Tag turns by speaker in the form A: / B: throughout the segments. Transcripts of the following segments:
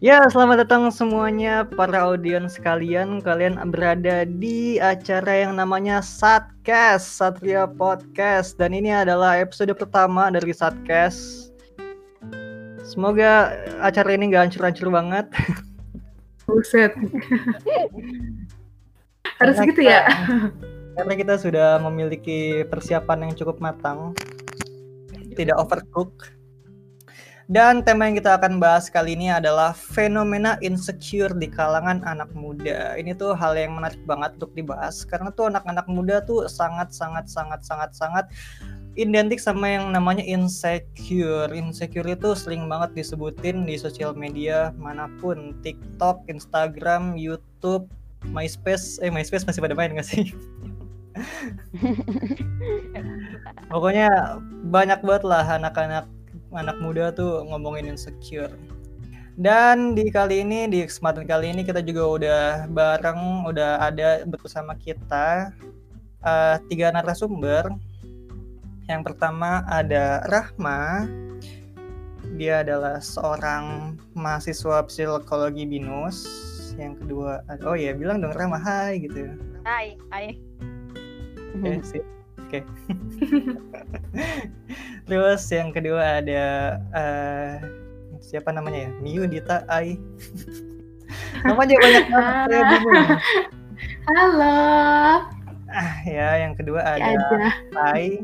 A: Ya, selamat datang semuanya para audiens sekalian. Kalian berada di acara yang namanya Satcast, Satria Podcast. Dan ini adalah episode pertama dari Satcast. Semoga acara ini gak hancur-hancur banget.
B: Buset. Harus
A: Karena
B: gitu ya.
A: kita- Karena kita sudah memiliki persiapan yang cukup matang. Tidak overcook. Dan tema yang kita akan bahas kali ini adalah fenomena insecure di kalangan anak muda. Ini tuh hal yang menarik banget untuk dibahas karena tuh anak-anak muda tuh sangat sangat sangat sangat sangat identik sama yang namanya insecure. Insecure itu sering banget disebutin di sosial media mana pun, TikTok, Instagram, YouTube, MySpace. Eh MySpace masih pada main gak sih? Pokoknya banyak banget lah anak-anak anak muda tuh ngomongin insecure. Dan di kali ini di kesempatan kali ini kita juga udah bareng, udah ada bersama kita eh, tiga narasumber. Yang pertama ada Rahma. Dia adalah seorang mahasiswa psikologi binus. Yang kedua, oh ya bilang dong Rahma hai gitu.
C: Hai, hai.
A: Oke, sip. Oke. Terus yang kedua ada eh, siapa namanya ya? Miu Dita Ai. Namanya banyak banget saya bingung.
B: Halo.
A: Ah, ya, yang kedua
B: Ya
A: ada. Ai.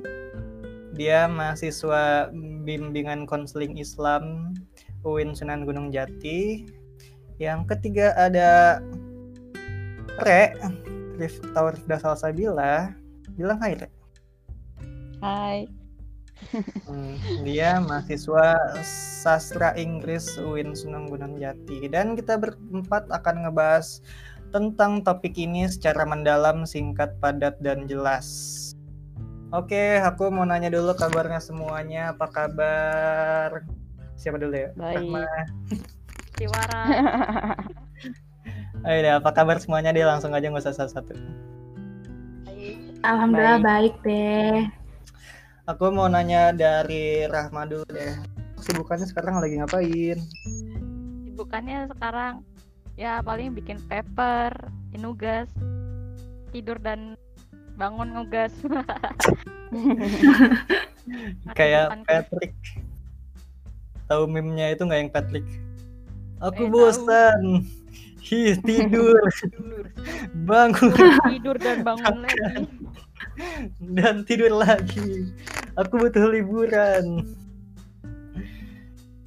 A: Dia mahasiswa bimbingan konseling Islam UIN Sunan Gunung Jati. Yang ketiga ada Re. Rif Taurifda Salsabila. Bilang hai Re.
C: Hai.
A: Hmm, dia mahasiswa sastra Inggris UIN Sunan Gunung Jati dan kita berempat akan ngebahas tentang topik ini secara mendalam, singkat, padat dan jelas. Oke, aku mau nanya dulu kabarnya semuanya. Apa kabar? Siapa dulu ya?
C: Baik.
A: Rahma.
C: Siwara.
A: Ayo deh, apa kabar semuanya deh? Langsung aja nggak usah satu-satu.
C: Hai.
B: Alhamdulillah
C: Baik.
B: baik deh.
A: Aku mau nanya dari Rahma dulu deh. Sibukannya sekarang lagi ngapain?
C: Sibukannya sekarang ya paling bikin paper, nugas, tidur dan bangun nugas.
A: kayak Patrick. Tahu meme-nya itu nggak yang Patrick? Aku
C: Eh,
A: bosan hi tidur. Bangun.
C: Tidur dan bangun lagi.
A: Dan tidur lagi. Aku butuh liburan.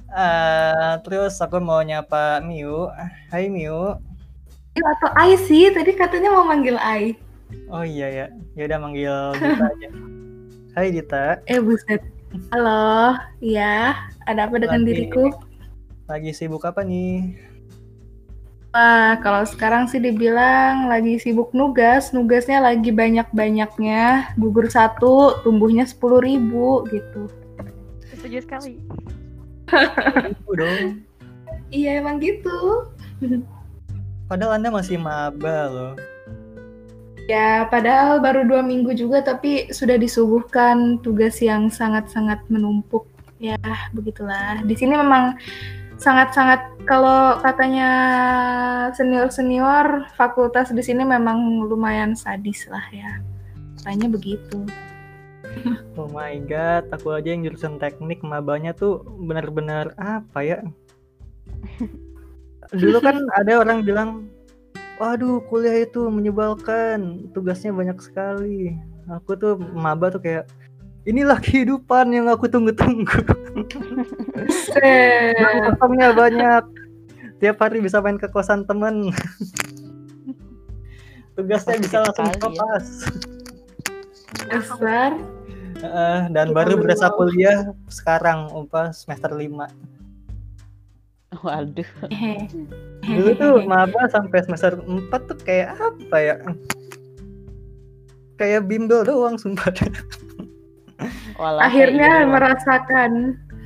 A: Ah, terus aku mau nyapa Miu. Hai Miu.
B: Atau Ai sih, tadi katanya mau manggil Ai.
A: oh iya ya. Ya udah manggil Dita aja. Hai Dita.
B: Eh buset. Halo, iya. Ada apa dengan
A: Lagi-
B: diriku?
A: lagi sibuk apa nih
B: Wah, kalau sekarang sih dibilang lagi sibuk nugas. Nugasnya lagi banyak-banyaknya. Gugur satu, tumbuhnya sepuluh ribu gitu.
C: Setuju sekali.
A: Ibu dong
B: Iya emang gitu.
A: padahal anda masih maba loh
B: Ya, padahal baru dua minggu juga, tapi sudah disuguhkan tugas yang sangat-sangat menumpuk. Ya, begitulah. Di sini memang sangat-sangat, kalau katanya senior-senior, fakultas di sini memang lumayan sadis lah ya. Katanya begitu.
A: Oh my god, aku aja yang jurusan teknik mabanya tuh benar-benar apa ya? Dulu kan ada orang bilang, waduh kuliah itu menyebalkan, tugasnya banyak sekali. Aku tuh maba tuh kayak, inilah kehidupan yang aku tunggu-tunggu. Kosongnya banyak. Tiap hari bisa main ke kosan temen. Tugasnya bisa langsung
C: sekali ya.
A: kopas.
B: Dasar.
A: Eh, dan baru berasa kuliah sekarang, upah semester 5.
C: Waduh.
A: Dulu tuh maba sampai semester 4 tuh kayak apa ya? Kayak bimbel doang sumpah.
C: Walah,
B: Akhirnya
C: gitu.
B: merasakan.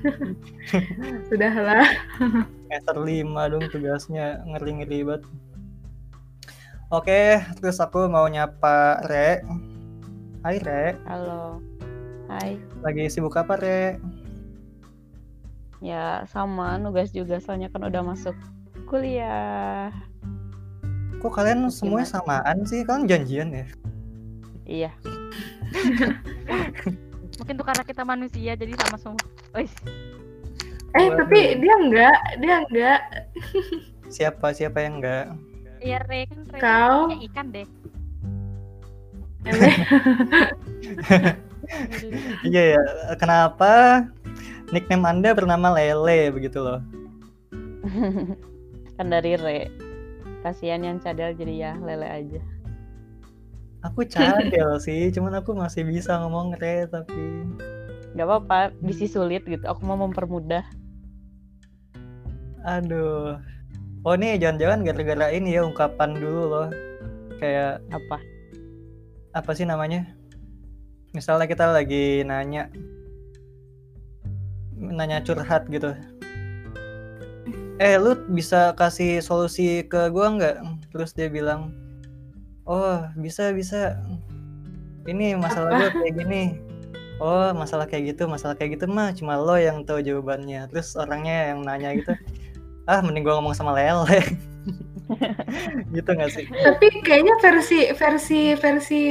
B: Sudahlah.
A: semester 5 dong tugasnya ngeri-ngeri banget. Oke, terus aku mau nyapa Re. Hai Re,
C: Halo. Hai.
A: lagi sibuk apa Re?
C: Ya sama nugas juga soalnya kan udah masuk kuliah.
A: Kok kalian semuanya samaan sih? Kalian janjian ya?
C: Iya. Mungkin tuh karena kita manusia jadi sama semua. Wih,
B: Eh
A: Waduh.
B: tapi dia enggak, dia enggak.
A: Siapa siapa yang enggak?
C: iya Re kan Re
B: Kau?
C: namanya ikan deh.
A: Iya ya. Kenapa nickname Anda bernama Lele begitu loh?
C: kan dari Re. Kasihan yang cadel jadi ya lele aja.
A: Aku cadel sih, cuman aku masih bisa ngomong re tapi
C: Gak apa-apa, bisa sulit gitu. Aku mau mempermudah.
A: aduh. Oh nih jangan-jangan gara-gara ini ya ungkapan dulu loh. Kayak
C: Apa?
A: apa sih namanya? Misalnya kita lagi nanya nanya curhat gitu. Eh lu bisa kasih solusi ke gua nggak? Terus dia bilang, oh bisa bisa. Ini masalah gue kayak gini. Oh masalah kayak gitu, masalah kayak gitu mah cuma lo yang tahu jawabannya. Terus orangnya yang nanya gitu, ah mending gua ngomong sama Lele. gitu nggak sih?
B: Tapi kayaknya versi versi versi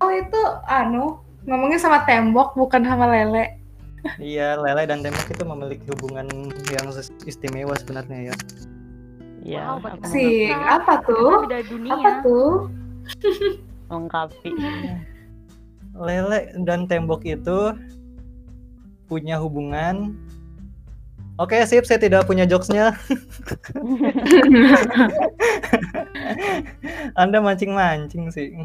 B: oh itu anu ngomongnya sama tembok bukan sama lele.
A: Iya, Lele dan tembok itu memiliki hubungan yang istimewa sebenarnya ya.
C: Mau
B: Si
C: ngangkat.
B: apa tuh?
C: Beda dunia.
B: Apa tuh?
C: Lengkapi.
A: Lele dan tembok itu punya hubungan. Oke, sip, saya tidak punya jokesnya. Anda mancing-mancing sih.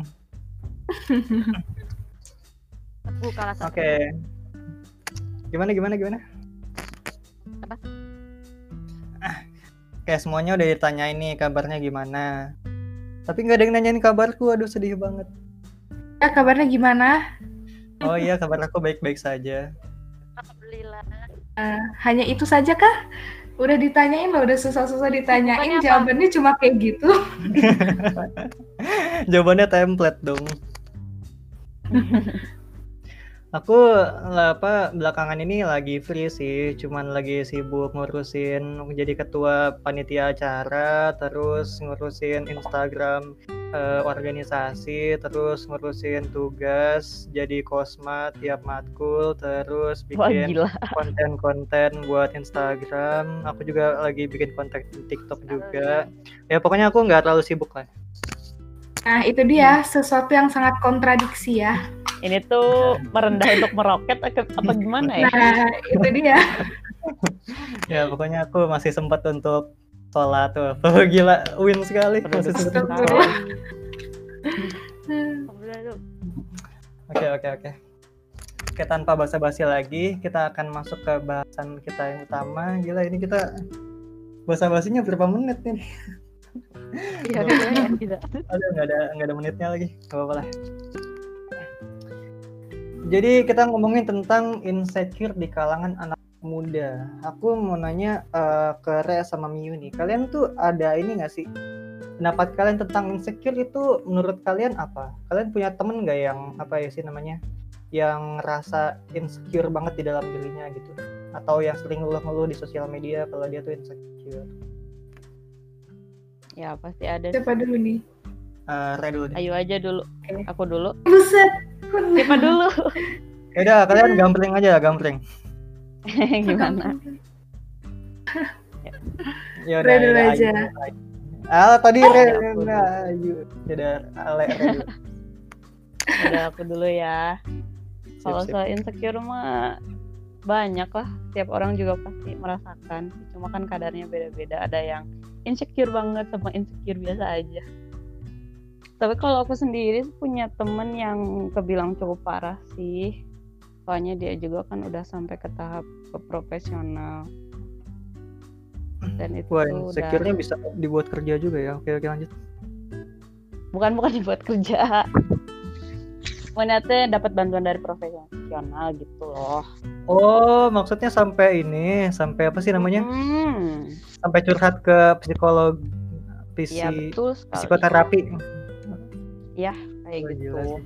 C: Aku kalah satu.
A: Oke. Gimana gimana gimana? Oke, semuanya udah ditanyain nih kabarnya gimana. Tapi nggak ada yang nanyain kabarku, aduh sedih banget.
B: Ya kabarnya gimana?
A: Oh iya, kabar aku baik-baik saja.
C: Alhamdulillah.
B: Eh, hanya itu saja kah? Udah ditanyain loh, udah susah-susah ditanyain,
C: Jawabannya apa?
B: jawabannya cuma kayak gitu.
A: Jawabannya template dong. Aku lah, apa belakangan ini lagi free sih, cuman lagi sibuk ngurusin jadi ketua panitia acara, terus ngurusin Instagram eh, organisasi, terus ngurusin tugas jadi kosma tiap matkul, terus bikin konten-konten buat Instagram. Aku juga lagi bikin konten TikTok juga. Ya pokoknya aku nggak terlalu sibuk lah.
B: Nah itu dia sesuatu yang sangat kontradiksi ya.
C: Ini tuh merendah untuk meroket apa apa gimana ya?
B: Nah itu dia.
A: Ya pokoknya aku masih sempat untuk sholat tuh. Oh, gila, win sekali. Masih sempat. Oke oke oke. Oke tanpa basa-basi lagi, kita akan masuk ke bahasan kita yang utama. Gila ini kita basa-basinya berapa menit nih?
C: Iya.
A: Aduh nggak ada nggak ada menitnya lagi. Gak apa-apa lah. Jadi kita ngomongin tentang insecure di kalangan anak muda. Aku mau nanya eh, ke Re sama Miu nih. Kalian tuh ada ini nggak sih? Pendapat kalian tentang insecure itu menurut kalian apa? Kalian punya temen nggak yang apa ya sih namanya? Yang ngerasa insecure banget di dalam dirinya gitu? Atau yang sering ngeluh-ngeluh di sosial media kalau dia tuh insecure?
C: Ya pasti ada.
B: Siapa dulu nih?
A: Eh, Re dulu deh.
C: Ayo aja dulu.
B: Oke.
C: Aku dulu.
B: Buset.
C: Siapa dulu?
A: Yaudah kalian gampling aja, gampling.
C: Gimana?
A: Ya
B: dulu
A: ya,
B: aja.
A: Ah, tadi
C: Oh,
A: Re,
C: ya
A: nah, ayo. Tidak, Ale.
C: Udah aku dulu ya. Kalau soal insecure mah banyak lah. Tiap orang juga pasti merasakan. Cuma kan kadarnya beda-beda. Ada yang insecure banget sama insecure biasa aja. Tapi kalau aku sendiri punya temen yang kebilang cukup parah sih. Soalnya dia juga kan udah sampai ke tahap ke profesional. Dan itu
A: Wah,
C: udah
A: insecure-nya bisa dibuat kerja juga ya. Oke, oke lanjut.
C: bukan bukan dibuat kerja. Menatnya dapat bantuan dari profesional gitu loh.
A: Oh, maksudnya sampai ini, sampai apa sih namanya?
C: Hmm.
A: Sampai curhat ke psikolog, psi,
C: Iya betul sekali.
A: psikoterapi.
C: Kayak
A: Oh,
C: gitu.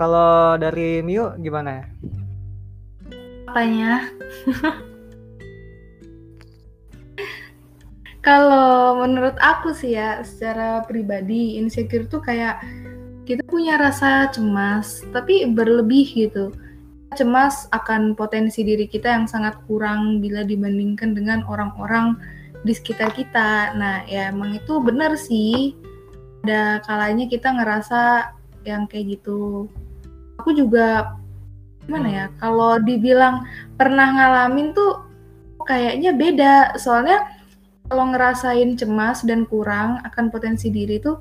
A: Kalau dari Mio gimana ya?
B: Apanya? Kalau menurut aku sih ya, secara pribadi insecure tuh kayak kita punya rasa cemas, tapi berlebih gitu. Cemas akan potensi diri kita yang sangat kurang bila dibandingkan dengan orang-orang di sekitar kita. Nah, ya emang itu benar sih. Ada kalanya kita ngerasa yang kayak gitu. Aku juga gimana ya? Kalau dibilang pernah ngalamin tuh kayaknya beda. Soalnya kalau ngerasain cemas dan kurang akan potensi diri tuh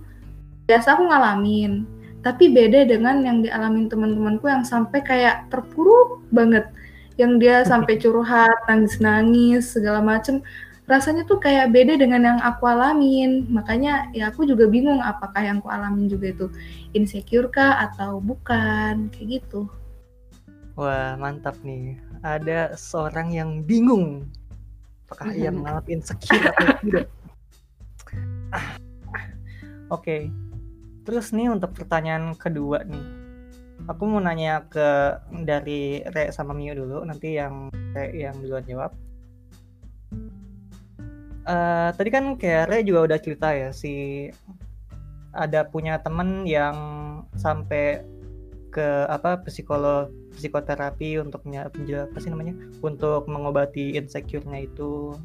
B: biasa aku ngalamin tapi beda dengan yang dialamin teman-temanku yang sampai kayak terpuruk banget yang dia sampai curhat nangis-nangis segala macem rasanya tuh kayak beda dengan yang aku alamin. Makanya ya aku juga bingung apakah yang aku alamin juga itu insecure kah atau bukan kayak gitu.
A: Wah mantap nih. Ada seorang yang bingung. Apakah ia mengalami insecure atau tidak? Ah. oke. Okay. terus nih untuk pertanyaan kedua nih. Aku mau nanya ke dari Re sama Mio dulu. Nanti yang Re yang duluan jawab uh, tadi kan kayak juga udah cerita ya si ada punya temen yang sampai ke apa psikolog psikoterapi untuk apa sih namanya untuk mengobati insecure-nya itu.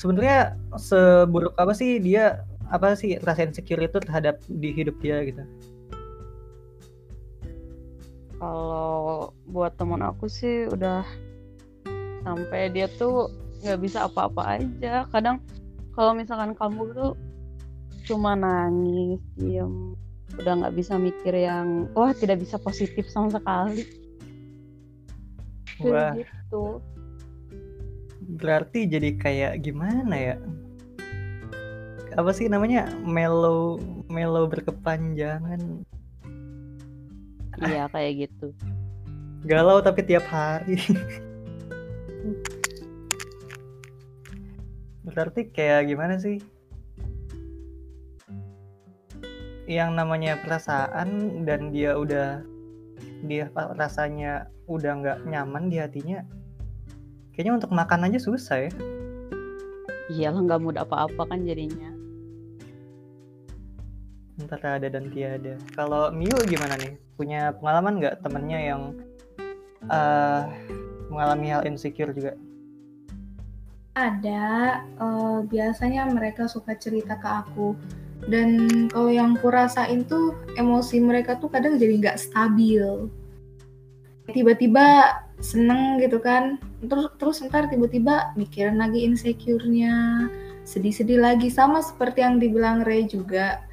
A: Sebenarnya seburuk apa sih dia apa sih rasa insecure itu terhadap di hidup dia gitu?
C: Kalau buat teman aku sih udah sampai dia tuh nggak bisa apa-apa aja. Kadang kalau misalkan kamu tuh cuma nangis diem udah nggak bisa mikir yang wah tidak bisa positif sama sekali.
A: Wah. gitu. Berarti jadi kayak gimana ya? Apa sih namanya? Melo melo berkepanjangan.
C: Iya kayak gitu.
A: Galau tapi tiap hari berarti kayak gimana sih? Yang namanya perasaan dan dia udah dia rasanya udah nggak nyaman di hatinya kayaknya untuk makan aja susah ya.
C: Iyalah nggak mudah apa-apa kan jadinya.
A: Antara ada dan tiada. Kalau Miu gimana nih? Punya pengalaman nggak temennya yang uh, mengalami hal insecure juga
B: ada uh, biasanya mereka suka cerita ke aku. Dan kalau yang kurasain tuh emosi mereka tuh kadang jadi nggak stabil. Tiba-tiba seneng gitu kan. Terus terus ntar tiba-tiba mikirin lagi insecure-nya. Sedih-sedih lagi. Sama seperti yang dibilang Ray juga.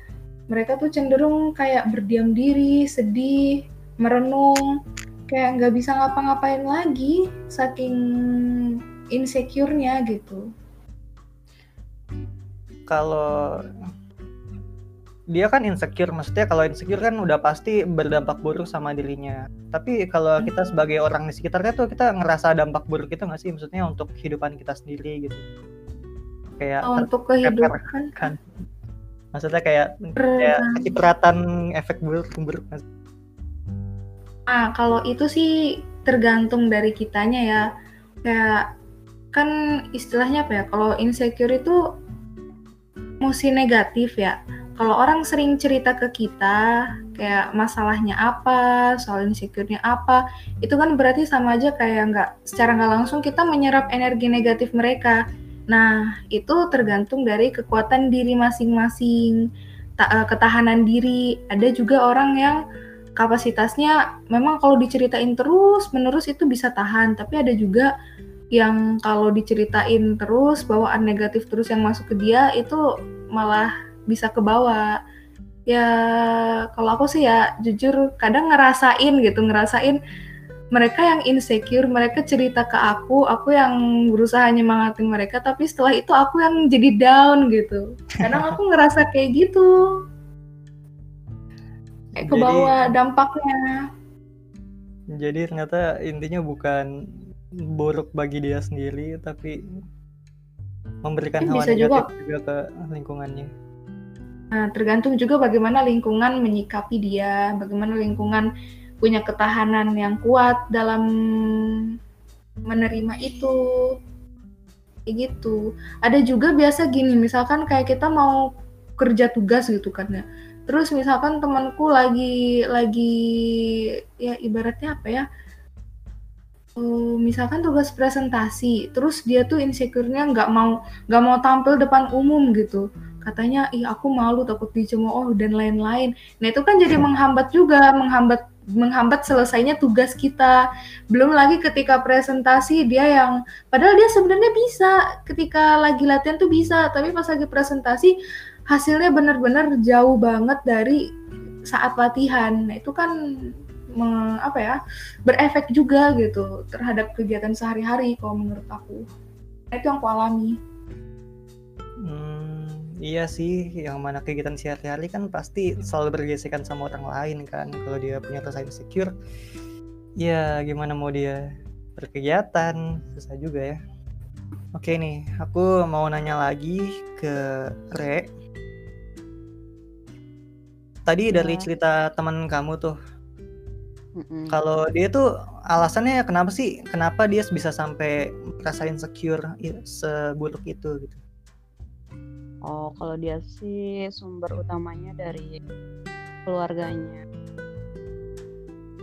B: Mereka tuh cenderung kayak berdiam diri sedih merenung. Kayak nggak bisa ngapa-ngapain lagi saking insecure-nya gitu.
A: Kalau dia kan insecure maksudnya kalau insecure kan udah pasti berdampak buruk sama dirinya. Tapi kalau kita sebagai orang di sekitarnya tuh kita ngerasa dampak buruk itu nggak sih? Maksudnya untuk kehidupan kita sendiri gitu.
B: Kayak oh, untuk kehidupan? kan
A: maksudnya kayak kayak kecipratan efek buruk buruk
B: ah kalau itu sih tergantung dari kitanya ya. Kayak kan istilahnya apa ya kalau insecure itu emosi negatif ya kalau orang sering cerita ke kita kayak masalahnya apa, soal insecure-nya apa, itu kan berarti sama aja kayak nggak secara nggak langsung kita menyerap energi negatif mereka. Nah, itu tergantung dari kekuatan diri masing-masing, eh, ketahanan diri. Ada juga orang yang kapasitasnya memang kalau diceritain terus menerus itu bisa tahan, tapi ada juga yang kalau diceritain terus bawaan negatif terus yang masuk ke dia itu malah bisa ke bawah. Ya kalau aku sih ya jujur kadang ngerasain gitu ngerasain mereka yang insecure mereka cerita ke aku aku yang berusaha nyemangatin mereka tapi setelah itu aku yang jadi down gitu. Kadang aku ngerasa kayak gitu. Kayak ke bawah dampaknya.
A: Jadi ternyata intinya bukan buruk bagi dia sendiri tapi memberikan hawa negatif juga. juga ke lingkungannya
B: Nah, tergantung juga bagaimana lingkungan menyikapi dia, bagaimana lingkungan punya ketahanan yang kuat dalam menerima itu. kayak gitu ada juga biasa gini misalkan kayak kita mau kerja tugas gitu kan ya terus misalkan temanku lagi lagi ya ibaratnya apa ya misalkan tugas presentasi terus dia tuh insecure-nya nggak mau nggak mau tampil depan umum gitu katanya ih aku malu takut dicemooh dan lain-lain nah itu kan jadi menghambat juga menghambat menghambat selesainya tugas kita. Belum lagi ketika presentasi dia yang padahal dia sebenarnya bisa ketika lagi latihan tuh bisa, tapi pas lagi presentasi hasilnya benar-benar jauh banget dari saat latihan. Nah, itu kan me, apa ya? berefek juga gitu terhadap kegiatan sehari-hari kalau menurut aku. Nah, itu yang aku alami.
A: Hmm Iya sih, yang mana kegiatan sehari-hari kan pasti selalu bergesekan sama orang lain kan. Kalau dia punya rasa insecure, ya gimana mau dia berkegiatan, susah juga ya. Oke nih, aku mau nanya lagi ke Re. Tadi ya. dari cerita teman kamu tuh, kalau dia tuh alasannya kenapa sih? Kenapa dia bisa sampai merasa insecure seburuk itu gitu?
C: Oh, kalau dia sih sumber utamanya dari keluarganya.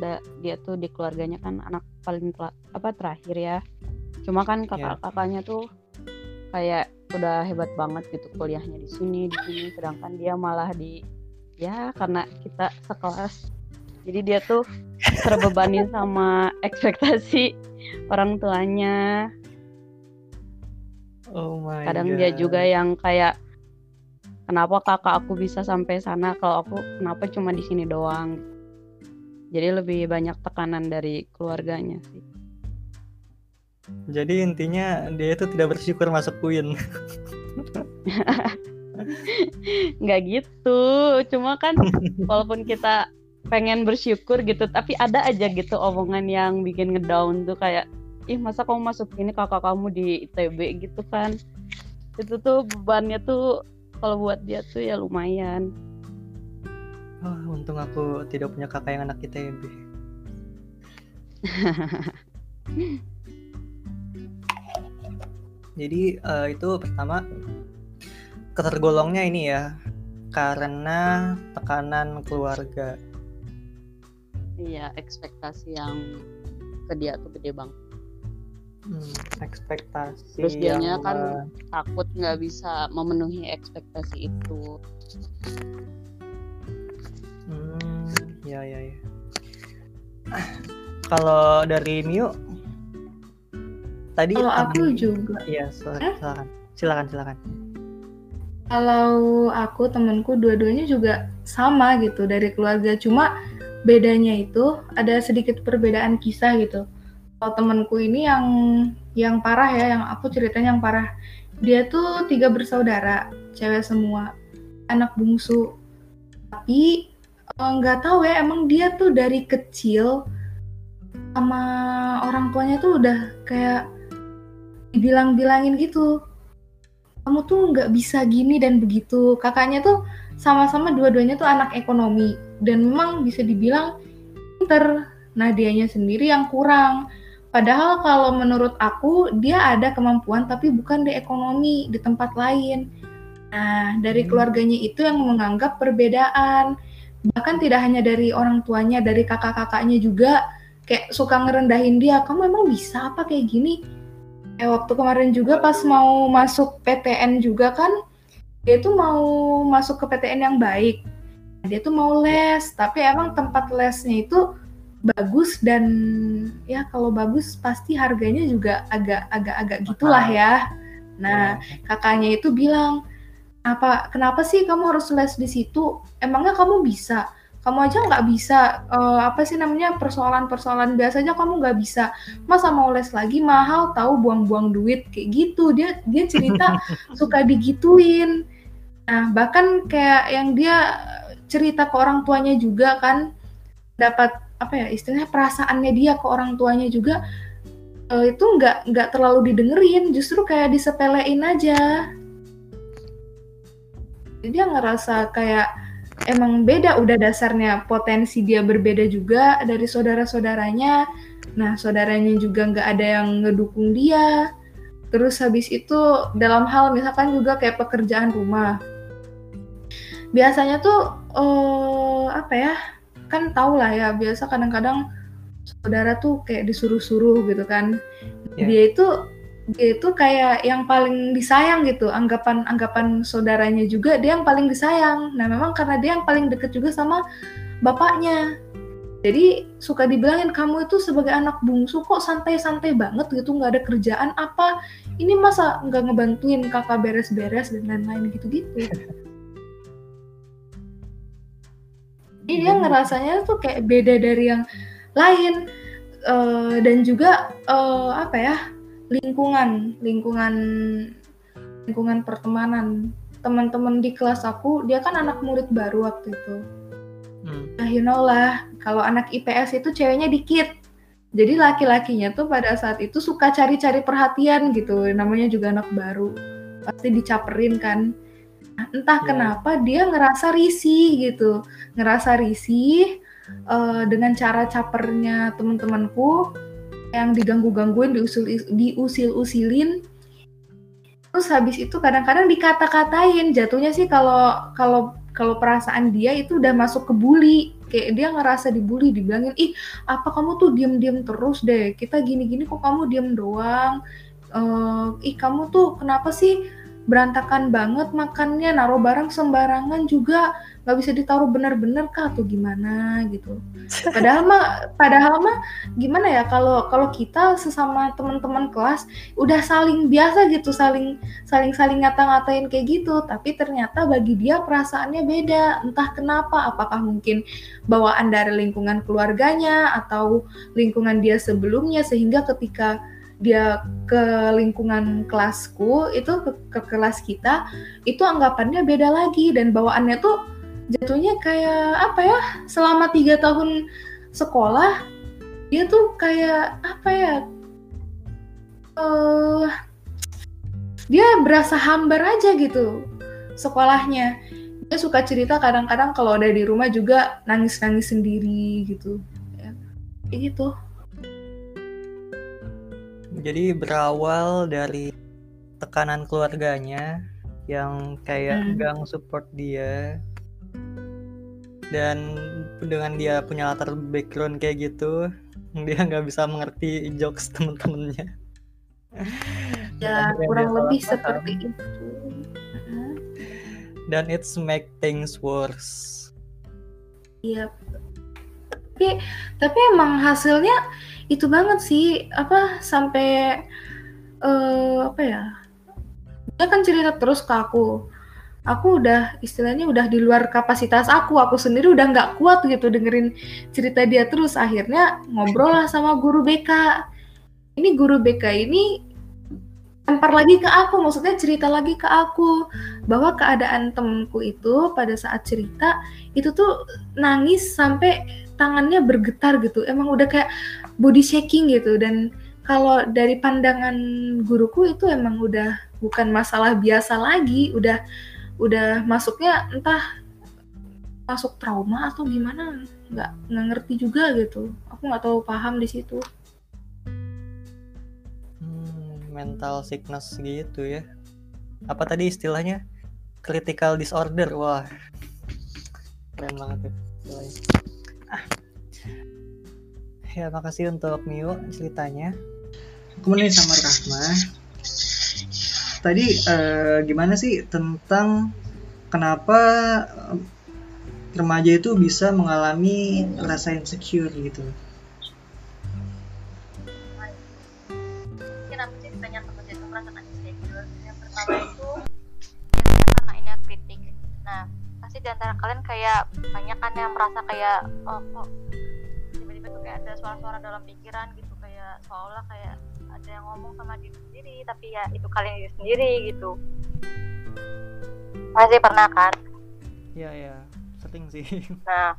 C: Da, dia tuh di keluarganya kan anak paling apa terakhir ya. Cuma kan iya. kakak-kakaknya tuh kayak udah hebat banget gitu kuliahnya di sini di sini sedangkan dia malah di ya karena kita sekelas jadi dia tuh terbebani sama ekspektasi orang tuanya.
A: Oh my
C: kadang
A: God.
C: dia juga yang kayak kenapa kakak aku bisa sampai sana kalau aku kenapa cuma di sini doang? Jadi lebih banyak tekanan dari keluarganya sih.
A: Jadi intinya dia itu tidak bersyukur masuk Queen.
C: Nggak gitu. Cuma kan walaupun kita pengen bersyukur gitu tapi ada aja gitu omongan yang bikin ngedown tuh kayak ih masa kamu masuk ini kakak kamu di ITB gitu kan. Itu tuh bebannya tuh kalau buat dia tuh ya lumayan.
A: Oh, untung aku tidak punya kakak yang anak ITB jadi uh, itu pertama ketergolongnya ini ya karena tekanan keluarga
C: iya ekspektasi yang ke dia tuh gede banget.
A: Hmm, ekspektasi
C: terus dianya kan takut nggak bisa memenuhi ekspektasi itu.
A: Hmm ya ya ya. Kalau dari Miu? Tadi
B: kalau aku juga.
A: Iya silakan. Silakan silakan.
B: Kalau aku temanku dua-duanya juga sama gitu dari keluarga. Cuma bedanya itu ada sedikit perbedaan kisah gitu kalau temanku ini yang yang parah ya, yang aku ceritanya yang parah. Dia tuh tiga bersaudara, cewek semua, anak bungsu. Tapi eh, nggak uh, tahu ya, emang dia tuh dari kecil sama orang tuanya tuh udah kayak dibilang-bilangin gitu. Kamu tuh nggak bisa gini dan begitu. Kakaknya tuh sama-sama dua-duanya tuh anak ekonomi dan memang bisa dibilang pinter. Nah, dianya sendiri yang kurang Padahal kalau menurut aku dia ada kemampuan tapi bukan di ekonomi di tempat lain. Nah, dari hmm. keluarganya itu yang menganggap perbedaan. Bahkan tidak hanya dari orang tuanya, dari kakak-kakaknya juga kayak suka ngerendahin dia. Kamu emang bisa apa kayak gini? Kayak waktu kemarin juga pas mau masuk PTN juga kan, dia tuh mau masuk ke PTN yang baik. Dia tuh mau les, tapi emang tempat lesnya itu bagus dan ya kalau bagus pasti harganya juga agak agak agak gitulah ya. Nah, iya. kakaknya itu bilang, "Apa kenapa sih kamu harus les di situ? Emangnya kamu bisa? Kamu aja nggak bisa uh, apa sih namanya persoalan-persoalan biasa aja kamu nggak bisa. Masa mau les lagi mahal tahu buang-buang duit kayak gitu." Dia dia cerita suka digituin. Nah, bahkan kayak yang dia cerita ke orang tuanya juga kan. Dapat apa ya istilahnya perasaannya dia ke orang tuanya juga uh, itu nggak nggak terlalu didengerin. Justru kayak disepelein aja. Dia ngerasa kayak emang beda. Udah dasarnya potensi dia berbeda juga dari saudara-saudaranya. Nah saudaranya juga nggak ada yang ngedukung dia. Terus habis itu dalam hal misalkan juga kayak pekerjaan rumah. Biasanya tuh uh, apa ya? Kan tau lah ya biasa kadang-kadang saudara tuh kayak disuruh-suruh gitu kan. Yeah. dia itu dia itu kayak yang paling disayang gitu anggapan anggapan saudaranya juga dia yang paling disayang. Nah memang karena dia yang paling deket juga sama bapaknya. Jadi suka dibilangin kamu itu sebagai anak bungsu kok santai-santai banget gitu nggak ada kerjaan apa? Ini masa nggak ngebantuin kakak beres-beres dan lain-lain gitu-gitu jadi dia ngerasanya tuh kayak beda dari yang lain. Uh, dan juga uh, apa ya lingkungan lingkungan lingkungan pertemanan. Teman-teman di kelas aku dia kan anak murid baru waktu itu. Hmm. nah you know lah kalau anak IPS itu ceweknya dikit. Jadi laki-lakinya tuh pada saat itu suka cari-cari perhatian gitu. Namanya juga anak baru. Pasti dicaperin kan entah yeah. kenapa dia ngerasa risih gitu ngerasa risih uh, dengan cara capernya teman-temanku yang diganggu-gangguin, diusil diusil-usilin. Terus habis itu kadang-kadang dikata-katain. Jatuhnya sih kalau kalau kalau perasaan dia itu udah masuk ke bully. Kayak dia ngerasa dibully, dibilangin, "Ih, apa kamu tuh diem-diem terus deh? Kita gini-gini kok kamu diem doang? Uh, ih, kamu tuh kenapa sih berantakan banget makannya, naruh barang sembarangan juga nggak bisa ditaruh benar-benar kah atau gimana gitu. Padahal mah padahal mah gimana ya kalau kalau kita sesama teman-teman kelas udah saling biasa gitu saling saling saling ngata-ngatain kayak gitu tapi ternyata bagi dia perasaannya beda. Entah kenapa apakah mungkin bawaan dari lingkungan keluarganya atau lingkungan dia sebelumnya sehingga ketika dia ke lingkungan kelasku itu ke, ke kelas kita itu anggapannya beda lagi dan bawaannya tuh jatuhnya kayak apa ya selama tiga tahun sekolah dia tuh kayak apa ya uh, dia berasa hambar aja gitu sekolahnya. Dia suka cerita kadang-kadang kalau ada di rumah juga nangis-nangis sendiri gitu ya. Kayak gitu
A: jadi berawal dari tekanan keluarganya yang kayak hmm. gang support dia. Dan dengan dia punya latar background kayak gitu dia nggak bisa mengerti jokes temen-temennya.
B: Ya kurang lebih paham. seperti itu.
A: Dan it's make things worse.
B: Iya. Tapi tapi emang hasilnya itu banget sih apa sampai uh, apa ya dia kan cerita terus ke aku. Aku udah istilahnya udah di luar kapasitas aku aku sendiri udah nggak kuat gitu dengerin cerita dia terus. Akhirnya ngobrol lah sama guru BK ini guru BK ini lempar lagi ke aku maksudnya cerita lagi ke aku bahwa keadaan temenku itu pada saat cerita itu tuh nangis sampai tangannya bergetar gitu. Emang udah kayak body shaking gitu. Dan kalau dari pandangan guruku itu emang udah bukan masalah biasa lagi. Udah udah masuknya entah masuk trauma atau gimana nggak nggak ngerti juga gitu. Aku nggak tahu paham di situ.
A: Hmm, mental sickness gitu ya. Apa tadi istilahnya? Critical disorder. Wah keren banget tuh ah. Ya makasih untuk Mio ceritanya kemudian sama Rahma tadi uh, gimana sih tentang kenapa eh, remaja itu bisa mengalami rasa insecure gitu?
D: Kenapa sih ditanya remaja itu merasa insecure? Yang pertama itu biasanya karena ini kritik. Nah, pasti di antara kalian kayak banyak kan yang merasa kayak oh kok kayak ada suara-suara dalam pikiran gitu kayak seolah kayak ada yang ngomong sama diri sendiri tapi ya itu kalian diri sendiri gitu. Masih pernah kan?
A: Iya iya. Sering sih.
D: Nah.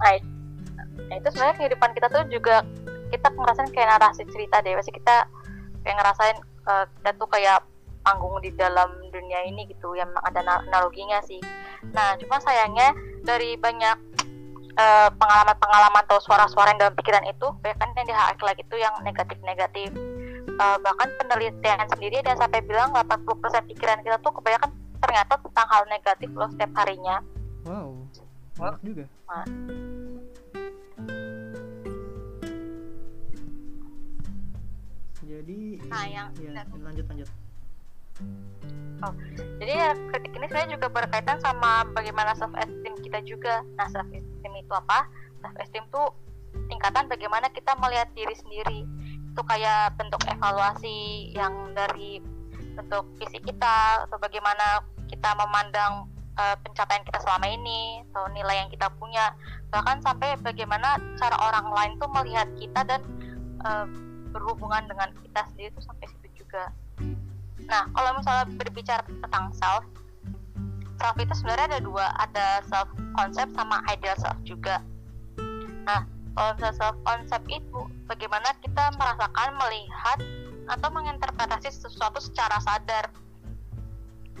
D: Nah, nah itu sebenarnya kehidupan kita tuh juga kita ngerasain kayak narasi cerita deh. Pasti kita kayak ngerasain uh, kita tuh kayak panggung di dalam dunia ini gitu yang ada analoginya sih. Nah cuma sayangnya dari banyak pengalaman-pengalaman uh, atau suara-suara yang dalam pikiran itu banyak kan yang di lagi itu yang negatif-negatif. Uh, bahkan penelitian sendiri ada sampai bilang 80% pikiran kita tuh kebanyakan ternyata tentang hal negatif loh setiap harinya.
A: Wow banyak juga.
D: Nah.
A: jadi
D: Nah, yang-
A: ya, lanjut lanjut
D: jadi ya, kritik ini sebenarnya juga berkaitan sama bagaimana self esteem kita juga. Nah self esteem itu apa? Self esteem itu tingkatan bagaimana kita melihat diri sendiri. Itu kayak bentuk evaluasi yang dari bentuk fisik kita atau bagaimana kita memandang eh, pencapaian kita selama ini atau nilai yang kita punya. Bahkan sampai bagaimana cara orang lain tuh melihat kita dan eh, berhubungan dengan kita sendiri tuh sampai situ juga. Nah, kalau misalnya berbicara tentang self, self itu sebenarnya ada dua, ada self concept sama ideal self juga. Nah, kalau misalnya self concept itu bagaimana kita merasakan, melihat atau menginterpretasi sesuatu secara sadar.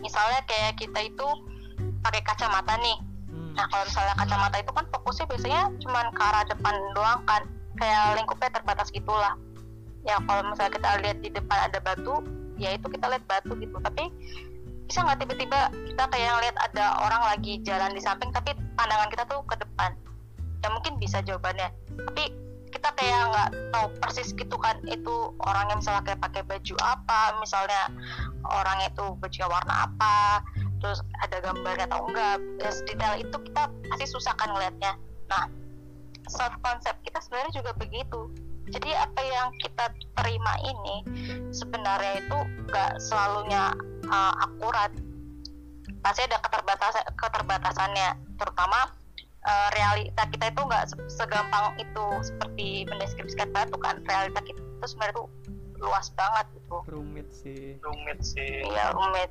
D: Misalnya kayak kita itu pakai kacamata nih.
A: Hmm.
D: Nah, kalau misalnya kacamata itu kan fokusnya biasanya cuma ke arah depan doang kan, kayak lingkupnya terbatas gitulah. Ya kalau misalnya kita lihat di depan ada batu, ya itu kita lihat batu gitu. Tapi bisa nggak tiba-tiba kita kayak ngeliat ada orang lagi jalan di samping, tapi pandangan kita tuh ke depan. Ya mungkin bisa jawabannya. Tapi kita kayak nggak tahu persis gitu kan itu orangnya misalnya kayak pakai baju apa, misalnya orang itu bajunya warna apa, terus ada gambarnya atau enggak detail itu kita pasti susah kan ngelihatnya nah self concept kita sebenarnya juga begitu jadi apa yang kita terima ini sebenarnya itu enggak selalunya uh, akurat. Pasti ada keterbatasan keterbatasannya. Terutama uh, realita kita itu enggak se- segampang itu seperti mendeskripsikan batu kan? Realita kita itu sebenarnya tuh luas banget gitu.
A: Rumit sih.
E: Rumit sih.
D: Iya rumit.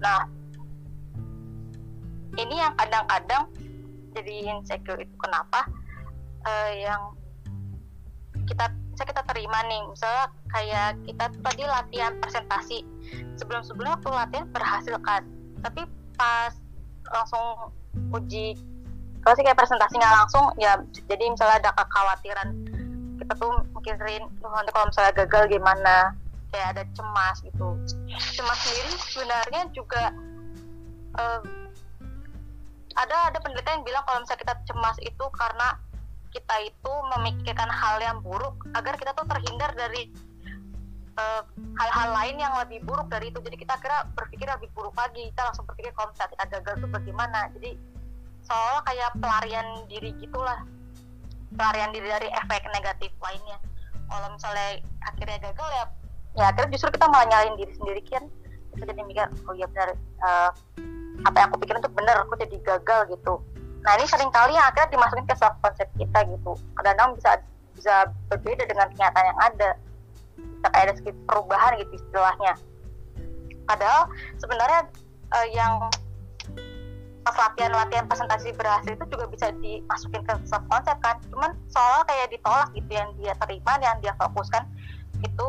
D: Nah ini yang kadang-kadang jadi insecure itu kenapa? Eh, yang kita bisa kita terima nih misalnya kayak kita tadi latihan presentasi. Sebelum sebelumnya waktu latihan berhasil kan tapi pas langsung uji kalau sih kayak presentasi nggak langsung ya jadi misalnya ada kekhawatiran. Kita tuh mikirin "Duh, nanti kalau misalnya gagal gimana? Kayak ada cemas gitu. Cemas sendiri sebenarnya juga eh, ada ada penelitian yang bilang kalau misalnya kita cemas itu karena kita itu memikirkan hal yang buruk agar kita tuh terhindar dari eh, hal-hal lain yang lebih buruk dari itu. Jadi kita kira berpikir lebih buruk lagi. Kita langsung berpikir kalau misalnya kita gagal tuh bagaimana. Jadi seolah kayak pelarian diri gitulah. Pelarian diri dari efek negatif lainnya. Kalau misalnya akhirnya gagal ya ya akhirnya justru kita malah nyalain diri sendiri kan kita jadi mikir oh iya benar eh, apa yang aku pikirin tuh benar aku jadi gagal gitu nah ini sering kali yang akhirnya dimasukin ke self concept kita gitu. Kadang-kadang bisa bisa berbeda dengan kenyataan yang ada. Bisa kayak ada sedikit perubahan gitu istilahnya. Padahal sebenarnya eh, yang pas latihan-latihan presentasi berhasil itu juga bisa dimasukin ke self concept kan. Cuman soalnya kayak ditolak gitu yang dia terima yang dia fokuskan itu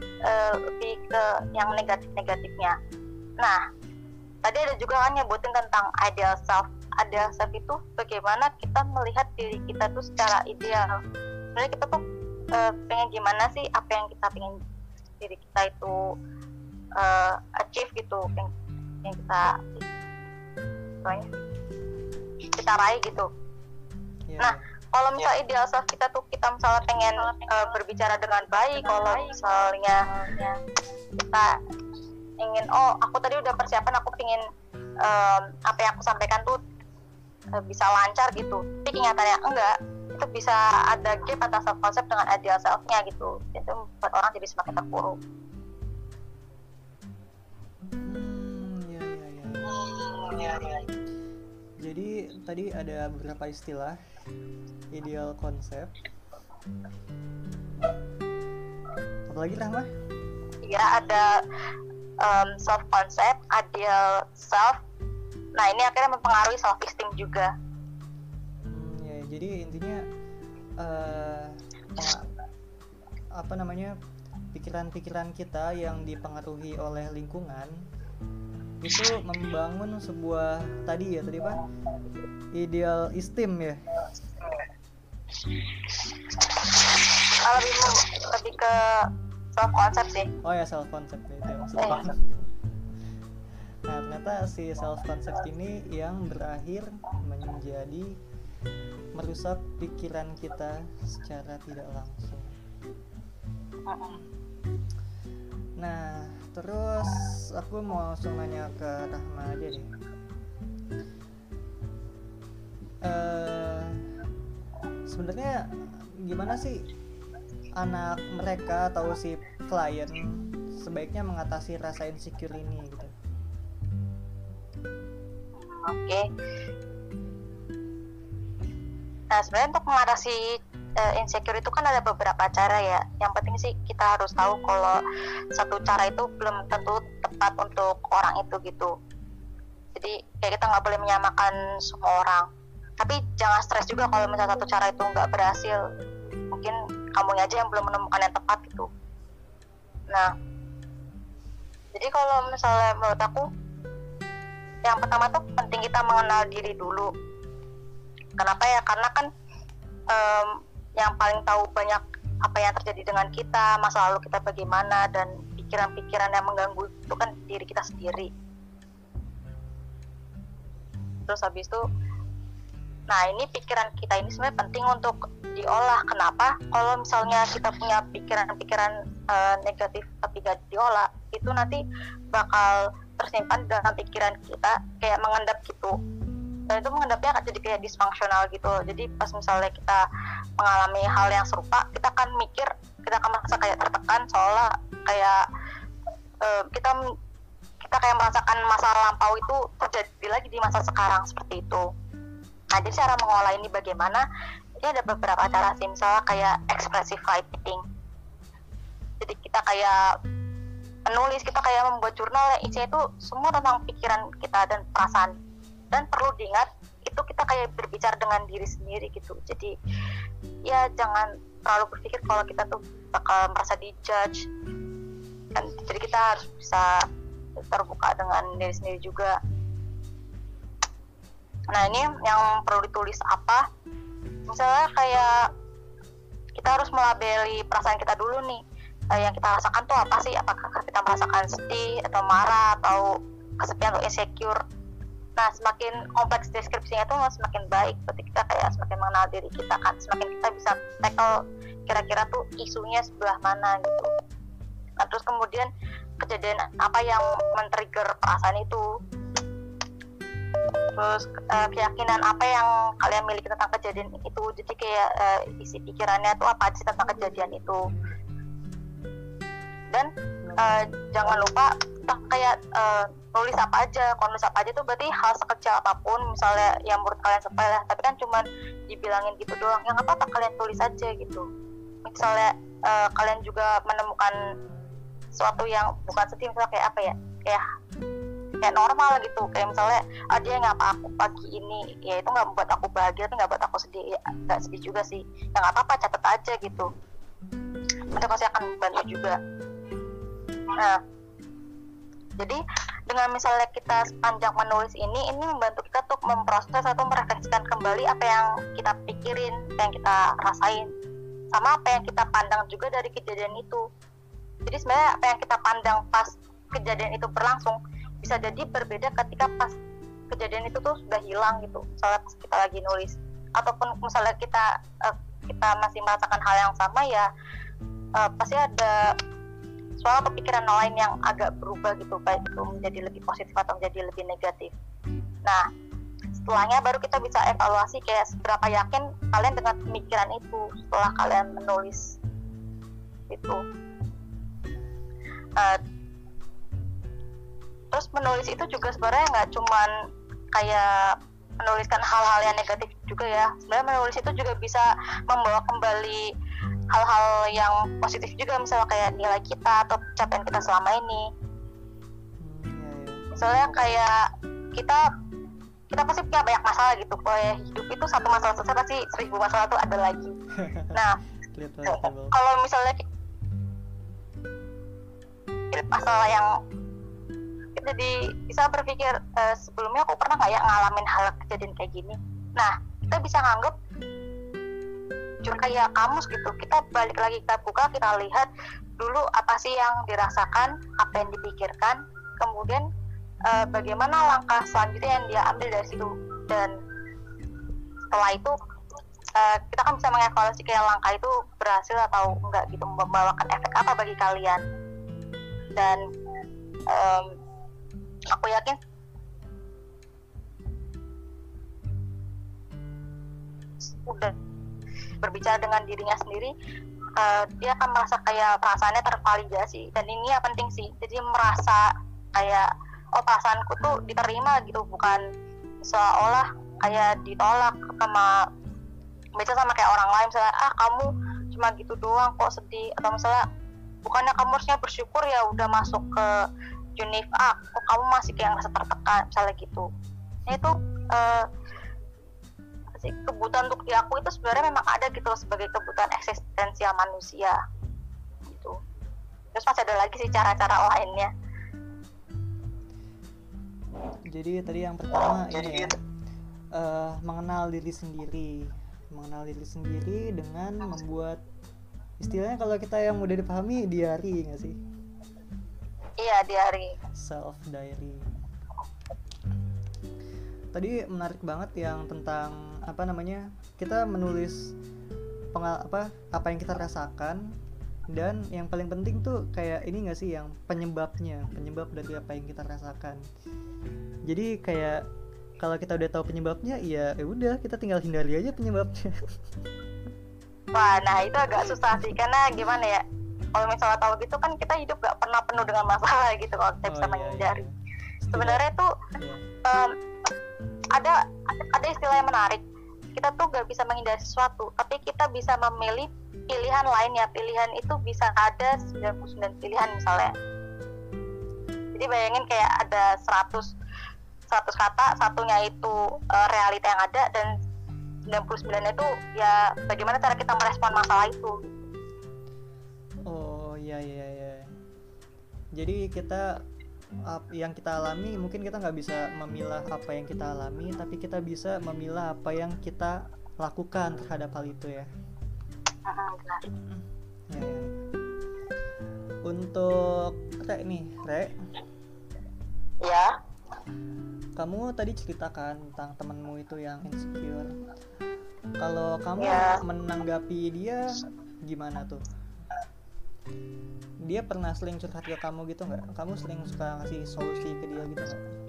D: eh, lebih ke yang negatif-negatifnya. Nah tadi ada juga kan nyebutin tentang ideal self ideal self itu bagaimana kita melihat diri kita tuh secara ideal. Sebenarnya kita tuh eh, pengen gimana sih apa yang kita pengen diri kita itu eh, achieve gitu yang, yang kita pokoknya kita raih gitu.
A: Ya
D: Nah, kalau misalnya ideal self kita tuh kita misalnya pengen eh, berbicara dengan baik kalau misalnya kita ingin oh aku tadi udah persiapan aku pengen em, apa yang aku sampaikan tuh eh, bisa lancar gitu tapi kenyataannya enggak itu bisa ada gap antara self concept dengan ideal selfnya gitu itu membuat orang jadi semakin terpuruk
A: Hmm, ya, ya, ya.
E: Hmm, ya, ya.
A: Jadi tadi ada beberapa istilah ideal konsep. Apalagi Rahma?
D: ya ada self concept ideal self nah ini akhirnya mempengaruhi self esteem juga
A: Hmm, ya, jadi intinya penga- apa namanya pikiran-pikiran kita yang dipengaruhi oleh lingkungan itu membangun sebuah tadi ya tadi apa ideal esteem ya
D: lebih lebih ke self concept sih
A: oh ya self concept itu
D: Eh.
A: aku. Nah ternyata si self concept ini yang berakhir menjadi merusak pikiran kita secara tidak langsung. Nah, terus aku mau langsung nanya ke Rahma aja deh. Eh, sebenarnya gimana sih anak mereka atau si klien sebaiknya mengatasi rasa insecure ini gitu?
D: Oke. Nah, sebenarnya untuk mengatasi eh, insecure itu kan ada beberapa cara ya. Yang penting sih kita harus tahu kalau satu cara itu belum tentu tepat untuk orang itu gitu. Jadi kayak kita nggak boleh menyamakan semua orang. Tapi jangan stres juga kalau misalnya satu cara itu nggak berhasil. Mungkin kamu aja yang belum menemukan yang tepat gitu. Nah, jadi kalau misalnya menurut aku yang pertama tuh penting kita mengenal diri dulu. Kenapa ya? Karena kan em, yang paling tahu banyak apa yang terjadi dengan kita, masa lalu kita bagaimana, dan pikiran-pikiran yang mengganggu itu kan diri kita sendiri. Terus habis itu, nah ini pikiran kita ini sebenarnya penting untuk diolah. Kenapa? Kalau misalnya kita punya pikiran-pikiran eh, negatif tapi gak diolah, itu nanti bakal tersimpan dalam pikiran kita kayak mengendap gitu. Dan itu mengendapnya akan jadi kayak disfungsional gitu. Jadi pas misalnya kita mengalami hal yang serupa kita akan mikir kita akan merasa kayak tertekan seolah kayak eh, kita kita kayak merasakan masa lampau itu terjadi lagi di masa sekarang seperti itu. Nah jadi cara mengolah ini bagaimana? Ini ada beberapa cara sih misalnya kayak expressive writing jadi kita kayak menulis kita kayak membuat jurnal yang isinya itu semua tentang pikiran kita dan perasaan. Dan perlu diingat itu kita kayak berbicara dengan diri sendiri gitu. Jadi ya jangan terlalu berpikir kalau kita tuh bakal merasa dijudge. Kan jadi kita harus bisa terbuka dengan diri sendiri juga. Nah ini yang perlu ditulis apa? Misalnya kayak kita harus melabeli perasaan kita dulu nih eh, yang kita rasakan tuh apa sih? Apakah kita merasakan sedih atau marah atau kesepian atau insecure? Nah semakin kompleks deskripsinya tuh semakin baik. Berarti kita kayak semakin mengenal diri kita kan. Semakin kita bisa tackle kira-kira tuh isunya sebelah mana gitu. Nah terus kemudian kejadian apa yang men-trigger perasaan itu? Terus eh, keyakinan apa yang kalian miliki tentang kejadian itu? Jadi kayak eh, isi pikirannya tuh apa sih tentang kejadian itu dan eh, jangan lupa kayak eh, nulis apa aja. Kalau nulis apa aja tuh berarti hal sekecil apa pun misalnya yang menurut kalian sepele tapi kan cuman dibilangin gitu doang. Yang apa apa kalian tulis aja gitu. Misalnya eh, kalian juga menemukan sesuatu yang bukan sedih misalnya kayak apa ya? Kayak kayak normal gitu. Kayak misalnya ah dia ngapa aku pagi ini. Ya itu nggak membuat aku bahagia tapi nggak buat aku sedih. Ya, nggak sedih juga sih. Ya nggak apa-apa catat aja gitu. Itu pasti akan membantu juga nah jadi dengan misalnya kita sepanjang menulis ini ini membantu kita untuk memproses atau merefleksikan kembali apa yang kita pikirin apa yang kita rasain sama apa yang kita pandang juga dari kejadian itu. Jadi sebenarnya apa yang kita pandang pas kejadian itu berlangsung bisa jadi berbeda ketika pas kejadian itu tuh sudah hilang gitu misalnya pas kita lagi nulis. Ataupun misalnya kita eh, kita masih merasakan hal yang sama ya eh, pasti ada soal kepikiran lain yang agak berubah gitu baik itu menjadi lebih positif atau menjadi lebih negatif. Nah setelahnya baru kita bisa evaluasi kayak seberapa yakin kalian dengan pemikiran itu setelah kalian menulis itu. Eh, terus menulis itu juga sebenarnya nggak cuman kayak menuliskan hal-hal yang negatif juga ya. Sebenarnya menulis itu juga bisa membawa kembali hal-hal yang positif juga misalnya kayak nilai kita atau pencapaian kita selama ini.
A: Hmm, iya, iya.
D: misalnya kayak kita kita pasti punya banyak masalah gitu kalau ya hidup itu satu masalah selesai pasti seribu masalah tuh ada lagi. Nah kalau misalnya masalah yang jadi bisa berpikir eh, sebelumnya aku pernah nggak ya ngalamin hal kejadian kayak gini? Nah kita bisa nganggep jujur kayak kamus gitu. Kita balik lagi kita buka kita lihat dulu apa sih yang dirasakan apa yang dipikirkan kemudian eh, bagaimana langkah selanjutnya yang dia ambil dari situ. Dan setelah itu eh, kita kan bisa mengevaluasi kayak langkah itu berhasil atau enggak gitu membawakan efek apa bagi kalian. Dan em, aku yakin. Udah. Berbicara dengan dirinya sendiri eh, dia akan merasa kayak perasaannya tervalidasi dan ini yang penting sih. Jadi merasa kayak oh perasaanku tuh diterima gitu. Bukan seolah kayak ditolak sama baca sama kayak orang lain. Misalnya ah kamu cuma gitu doang kok sedih. Atau misalnya bukannya kamu harusnya bersyukur ya udah masuk ke univ A kok kamu masih kayak ngerasa tertekan misalnya gitu. Nah itu sih kebutuhan untuk diakui itu sebenarnya memang ada gitu loh sebagai kebutuhan eksistensial manusia gitu. Terus masih ada lagi sih cara-cara lainnya.
A: Jadi tadi yang pertama
F: jadi
A: ini ya, eh, mengenal diri sendiri, mengenal diri sendiri dengan membuat istilahnya kalau kita yang mudah dipahami diary nggak sih?
D: Iya di hari.
A: Self diary. Tadi menarik banget yang tentang apa namanya kita menulis pengal apa apa yang kita rasakan dan yang paling penting tuh kayak ini nggak sih yang penyebabnya penyebab dari apa yang kita rasakan. Jadi kayak kalau kita udah tahu penyebabnya ya ya udah kita tinggal hindari aja penyebabnya.
D: Wah nah itu agak susah sih karena gimana ya kalau misalnya tahu gitu kan kita hidup gak pernah penuh dengan masalah gitu kalau kita bisa
A: Oh, iya,
D: menghindari.
A: Iya.
D: sebenarnya tuh em, ada ada istilah yang menarik. Kita tuh gak bisa menghindari sesuatu tapi kita bisa memilih pilihan lainnya pilihan itu bisa ada 99 pilihan misalnya. Jadi bayangin kayak ada 100 100 kata satunya itu eh, realita yang ada dan 99 itu ya bagaimana cara kita merespon masalah itu.
A: oh iya iya iya jadi kita yang kita alami mungkin kita nggak bisa memilah apa yang kita alami tapi kita bisa memilah apa yang kita lakukan terhadap hal itu ya. Ya. Untuk Rek nih, Rek,
F: ya
A: kamu tadi ceritakan tentang temenmu itu yang insecure. Kalau kamu
F: Ya.
A: menanggapi dia gimana tuh? Dia pernah sering curhat ke kamu gitu nggak? Kamu sering suka ngasih solusi ke dia gitu nggak?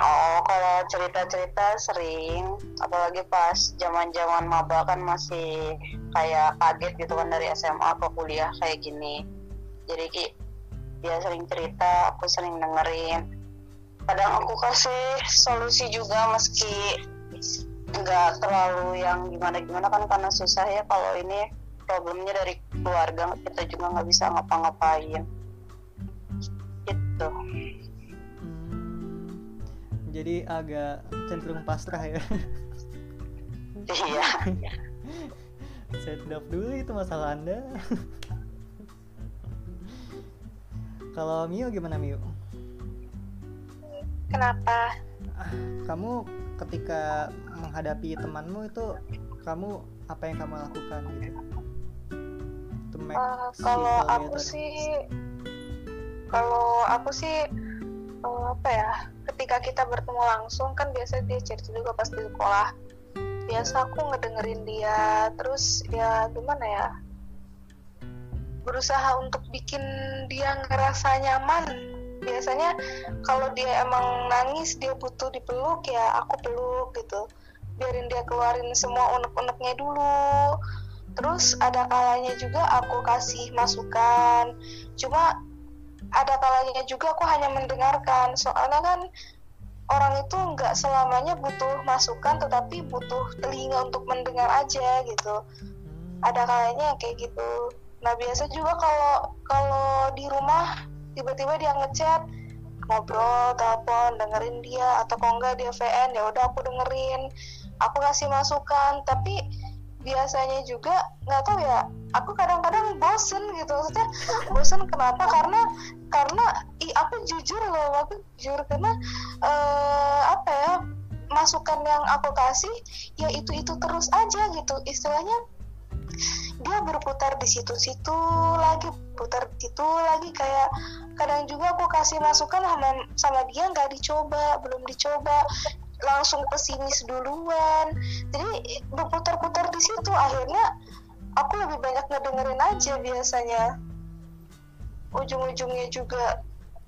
F: oh kalau cerita-cerita sering apalagi pas zaman-zaman maba kan masih kayak kaget gitu kan dari SMA ke kuliah kayak gini jadi ki dia sering cerita aku sering dengerin kadang aku kasih solusi juga meski nggak terlalu yang gimana-gimana kan karena susah ya kalau ini problemnya dari keluarga kita juga nggak bisa ngapa-ngapain gitu
A: Hmm, jadi agak cenderung pasrah ya.
F: iya
A: Set up dulu itu masalah anda. Kalau Mio gimana Mio?
E: Kenapa?
A: Kamu ketika menghadapi temanmu itu kamu apa yang kamu lakukan gitu to make
E: Eh,
A: she
E: kalau aku sih, kalau aku sih eh, apa ya? Ketika kita bertemu langsung kan biasa dia cerita juga pas di sekolah. Biasa aku ngedengerin dia, terus ya gimana ya? Berusaha untuk bikin dia ngerasa nyaman. Biasanya kalau dia emang nangis dia butuh dipeluk ya aku peluk gitu. Biarin dia keluarin semua unek-uneknya dulu. Terus ada kalanya juga aku kasih masukan. Cuma ada kalanya juga aku hanya mendengarkan. Soalnya kan orang itu nggak selamanya butuh masukan tetapi butuh telinga untuk mendengar aja gitu. Ada kalanya kayak gitu. Nah biasa juga kalau kalau di rumah tiba-tiba dia ngechat ngobrol telepon dengerin dia atau kalau enggak dia VN ya udah aku dengerin. Aku kasih masukan tapi biasanya juga nggak tahu ya aku kadang-kadang bosen gitu. Maksudnya bosen kenapa? Karena karena ih, aku jujur loh aku jujur. Karena eh, apa ya masukan yang aku kasih ya itu itu terus aja gitu. Istilahnya dia berputar di situ-situ lagi putar di situ lagi kayak kadang juga aku kasih masukan sama, sama dia nggak dicoba belum dicoba langsung pesimis duluan. Jadi berputar-putar di situ akhirnya aku lebih banyak ngedengerin aja biasanya. Ujung-ujungnya juga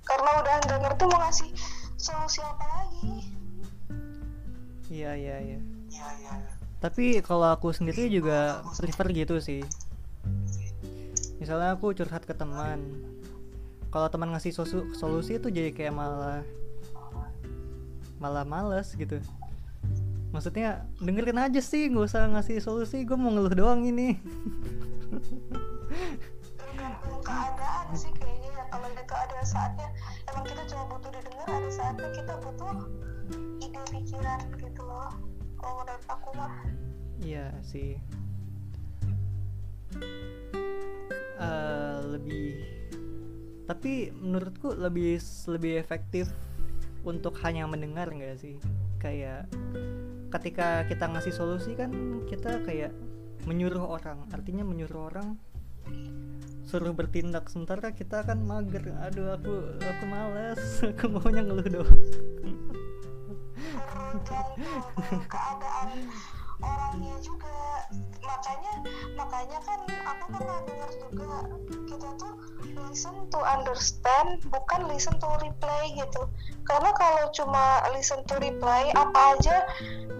E: karena udah nggak ngerti mau ngasih solusi apa lagi.
A: Iya iya iya.
E: ya ya
A: Tapi kalau aku sendiri juga prefer gitu sih. Misalnya aku curhat ke teman. Kalau teman ngasih sosu- solusi itu jadi kayak malah malah males gitu. Maksudnya dengerin aja sih, nggak usah ngasih solusi. Gue mau ngeluh doang ini.
E: keadaan sih kayaknya ya kalau ada saatnya emang kita cuma butuh didengar ada saatnya kita butuh ide pikiran gitu loh kalau menurut aku mah
A: Iya sih. Eh, lebih tapi menurutku lebih lebih efektif untuk hanya mendengar nggak sih? Kayak ketika kita ngasih solusi kan kita kayak menyuruh orang. Artinya menyuruh orang suruh bertindak. Sementara kita kan mager. Aduh aku aku males. Aku maunya ngeluh doang
E: tergantung keadaan orangnya juga. Makanya makanya kan aku pernah dengar juga kita tuh listen to understand bukan listen to reply gitu. Karena kalau cuma listen to reply apa aja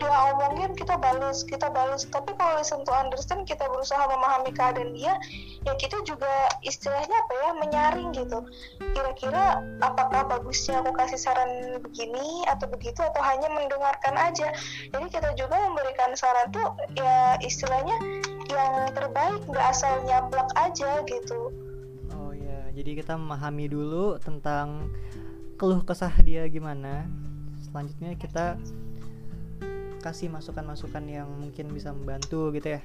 E: dia omongin kita balas kita balas. Tapi kalau listen to understand kita berusaha memahami keadaan dia ya kita juga istilahnya apa ya menyaring gitu. Kira-kira apakah bagusnya aku kasih saran begini atau begitu atau hanya mendengarkan aja. Jadi kita juga memberikan saran tuh ya istilahnya yang terbaik nggak asal nyablak aja gitu
A: Oh ya, jadi kita memahami dulu tentang keluh kesah dia gimana. Selanjutnya kita kasih masukan-masukan yang mungkin bisa membantu gitu ya.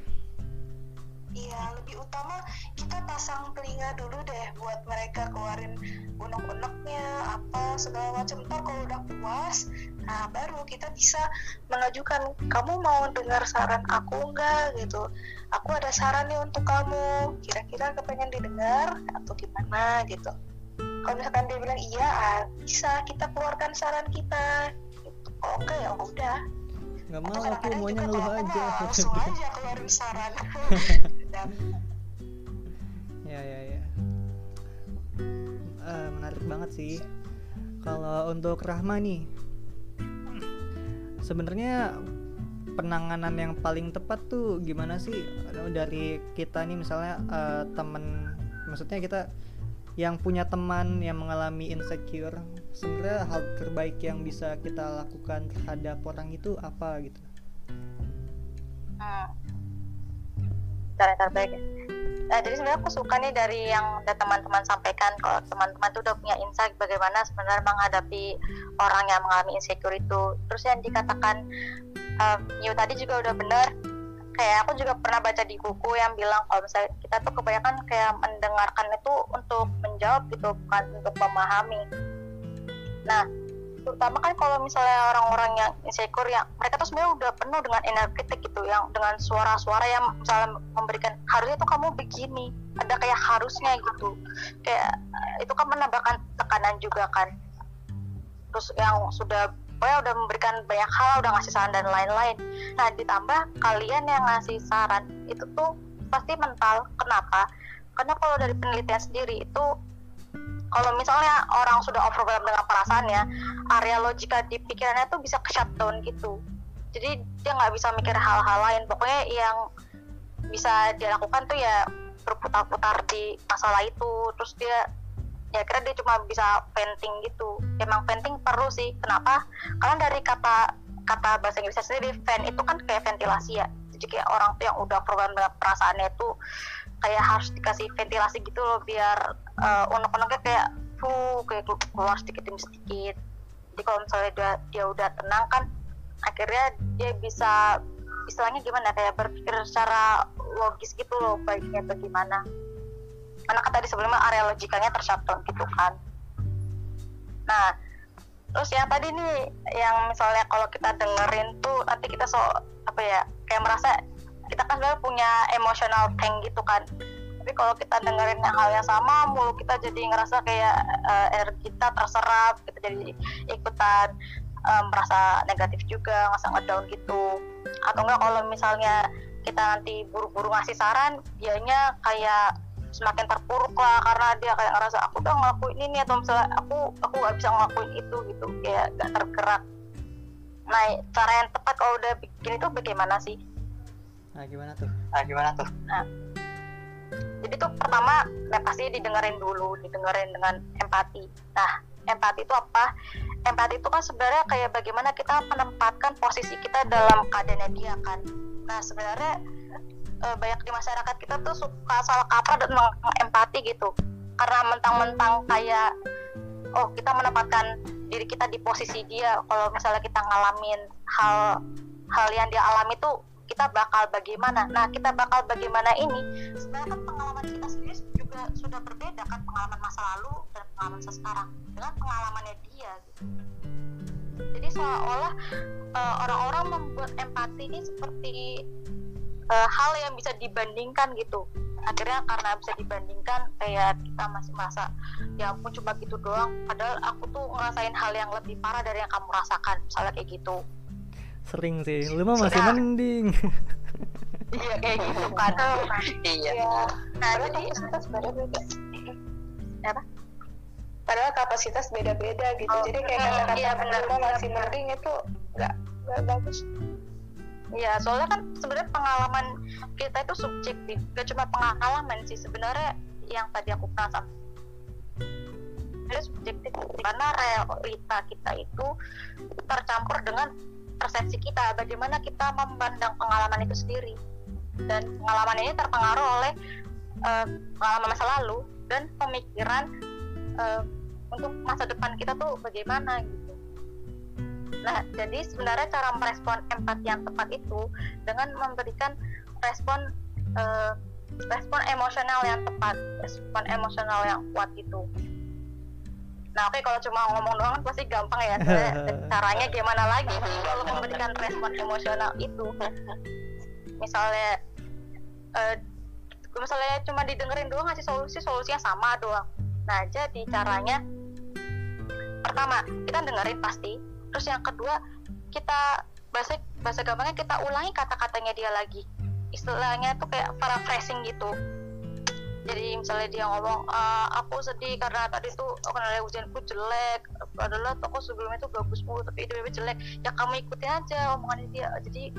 E: Iya, lebih utama kita pasang telinga dulu deh buat mereka keluarin unek-uneknya apa segala macam. Ntar kalau udah puas, nah baru kita bisa mengajukan kamu mau dengar saran aku nggak gitu. Aku ada saran nih untuk kamu. Kira-kira kepengen didengar atau gimana gitu. Kalau misalkan dia bilang iya, ah, bisa kita keluarkan saran kita. Gitu. Kalau enggak ya udah.
A: Nggak mau aku maunya ngeluh aja.
E: langsung aja keluarin saran. Dan
A: ya ya ya. Eh, menarik banget sih. Kalau untuk Rahma nih, sebenarnya penanganan yang paling tepat tuh gimana sih dari kita nih misalnya eh, temen, maksudnya kita yang punya teman yang mengalami insecure, sebenarnya hal terbaik yang bisa kita lakukan terhadap orang itu apa gitu?
D: Hmm. Cara terbaik ya. Nah, jadi sebenarnya aku suka nih dari yang teman-teman sampaikan kalau teman-teman tuh udah punya insight bagaimana sebenarnya menghadapi orang yang mengalami insecure itu. Terus yang dikatakan um, tadi juga udah benar. Kayak aku juga pernah baca di buku yang bilang kalau misalnya kita tuh kebanyakan kayak mendengarkan itu untuk menjawab gitu bukan untuk memahami. Nah, terutama kan kalau misalnya orang-orang yang insecure yang mereka tuh sebenarnya udah penuh dengan critic gitu yang dengan suara-suara yang misalnya memberikan harusnya tuh kamu begini ada kayak harusnya gitu kayak eh, itu kan menambahkan tekanan juga kan terus yang sudah pokoknya udah memberikan banyak hal udah ngasih saran dan lain-lain. Nah ditambah kalian yang ngasih saran itu tuh pasti mental kenapa? Karena kalau dari penelitian sendiri itu kalau misalnya orang sudah overwhelmed dengan perasaannya area logika di pikirannya tuh bisa ke shutdown gitu. Jadi dia nggak bisa mikir hal-hal lain. Pokoknya yang bisa dia lakukan tuh ya berputar-putar di masalah itu. Terus dia ya kira dia cuma bisa venting gitu. Emang venting perlu sih. Kenapa? Karena dari kata kata bahasa Inggrisnya sendiri vent itu kan kayak ventilasi ya. Jadi kayak orang tuh yang udah program dengan perasaannya tuh kayak harus dikasih ventilasi gitu loh biar uh, unek-uneknya kayak fuh kayak keluar sedikit demi sedikit. Jadi kalau misalnya dia, dia udah tenang kan akhirnya dia bisa istilahnya gimana? Kayak berpikir secara logis gitu loh baiknya bagaimana karena kan tadi sebelumnya area logikanya tershutdown gitu kan. Nah terus yang tadi nih yang misalnya kalau kita dengerin tuh nanti kita so apa ya kayak merasa kita kan sebenarnya punya emotional tank gitu kan. Tapi kalau kita dengerin yang hal yang sama mulu kita jadi ngerasa kayak uh, air kita terserap kita jadi ikutan uh, merasa negatif juga ngerasa ngedown gitu. Atau enggak kalau misalnya kita nanti buru-buru ngasih saran dianya kayak semakin terpuruk lah karena dia kayak ngerasa aku udah ngelakuin ini atau misalnya aku aku nggak bisa ngelakuin itu gitu. Kayak gak tergerak. Nah cara yang tepat kalau udah bikin itu bagaimana sih?
A: Nah gimana tuh? Nah gimana tuh?
D: Nah jadi tuh pertama nah pasti didengerin dulu didengerin dengan empati. Nah empati itu apa? Empati itu kan sebenarnya kayak bagaimana kita menempatkan posisi kita dalam keadaannya dia kan? Nah sebenarnya uh, banyak di masyarakat kita tuh suka salah kaprah dan empati gitu. Karena mentang-mentang kayak oh kita menempatkan diri kita di posisi dia. Kalau misalnya kita ngalamin hal hal yang dia alami tuh kita bakal bagaimana? Nah kita bakal bagaimana ini? Sebenarnya kan pengalaman kita sendiri juga sudah berbeda kan pengalaman masa lalu dan pengalaman sekarang. Dengan pengalamannya dia gitu. Jadi seolah-olah uh, orang-orang membuat empati ini seperti uh, hal yang bisa dibandingkan gitu. Akhirnya karena bisa dibandingkan kayak kita masih merasa ya ampun cuma gitu doang. Padahal aku tuh ngerasain hal yang lebih parah dari yang kamu rasakan misalnya kayak gitu.
A: Sering sih. Lu mah masih
D: Sudah.
A: mending.
D: Iya kayak gitu kan.
E: Iya.
D: Nah
E: padahal
D: jadi
E: kapasitas beda-beda.
D: Apa?
E: Padahal kapasitas beda-beda gitu.
D: Oh,
E: jadi kayak kata-kata
D: iya, benar,
E: kita masih mending itu nggak nggak bagus
D: Iya, soalnya kan sebenarnya pengalaman kita itu subjektif, gak cuma pengalaman sih. Sebenarnya yang tadi aku pernah sebenarnya subjektif karena realita kita itu tercampur dengan persepsi kita, bagaimana kita memandang pengalaman itu sendiri. Dan pengalaman ini terpengaruh oleh eh, pengalaman masa lalu dan pemikiran eh, untuk masa depan kita tuh bagaimana gitu. Nah, jadi sebenarnya cara merespon empati yang tepat itu dengan memberikan respon eh, respon emosional yang tepat, respon emosional yang kuat itu. Nah, oke kalau cuma ngomong doang kan pasti gampang ya. Caranya gimana lagi kalau memberikan respon emosional itu? Misalnya eh, misalnya cuma didengerin doang ngasih solusi, solusinya sama doang. Nah, jadi caranya pertama kita dengerin pasti terus yang kedua kita bahasa bahasa gampangnya kita ulangi kata-katanya dia lagi. Istilahnya tuh kayak paraphrasing gitu. Jadi misalnya dia ngomong "Ah, aku sedih karena tadi tuh nilai ujianku jelek adalah toko sebelumnya tuh bagus mulu tapi itu jelek. Ya kamu ikutin aja omongannya dia. Jadi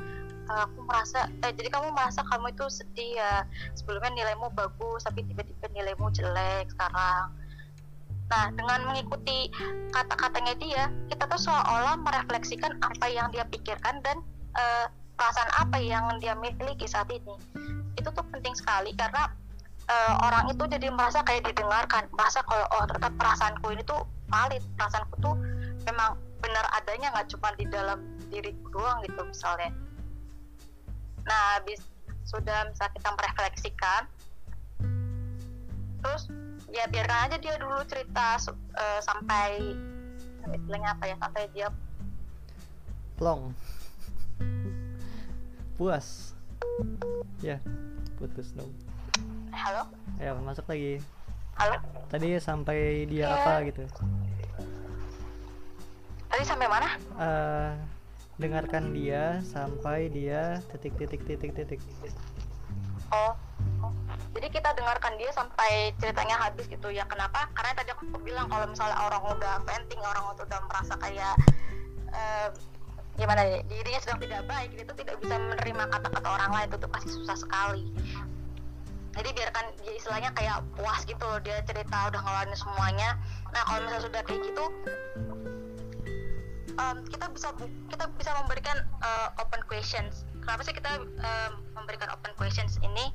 D: "Ah, aku merasa eh jadi kamu merasa kamu itu sedih ya. Sebelumnya nilaimu bagus tapi tiba-tiba nilaimu jelek sekarang Nah, dengan mengikuti kata-katanya dia, kita tuh seolah-olah merefleksikan apa yang dia pikirkan dan eh, perasaan apa yang dia miliki saat ini. Itu tuh penting sekali karena eh, orang itu jadi merasa kayak didengarkan, merasa kalau oh ternyata perasaanku ini tuh valid, perasaanku tuh memang benar adanya nggak cuma di dalam diriku doang gitu misalnya. Nah, habis sudah misalnya kita merefleksikan, terus ya biarkan aja dia dulu cerita eh, sampai istilahnya apa ya sampai dia
A: plong. Puas. Ya putus dong
D: halo?
A: Ayo masuk lagi.
D: Halo?
A: Tadi sampai dia
D: Ya.
A: apa gitu.
D: Tadi sampai mana?
A: Eh, dengarkan dia sampai dia titik titik titik titik.
D: Oh, oh. Jadi kita dengarkan dia sampai ceritanya habis gitu. Ya kenapa? Karena tadi aku bilang kalau misalnya orang udah venting orang udah merasa kayak eh, gimana ya dirinya sedang tidak baik itu tidak bisa menerima kata-kata orang lain itu tuh pasti susah sekali. Jadi biarkan dia istilahnya kayak puas gitu loh dia cerita udah ngeluarin semuanya. Nah kalau misalnya sudah kayak gitu em, kita bisa kita bisa memberikan eh, open questions. Kenapa sih kita em, memberikan open questions ini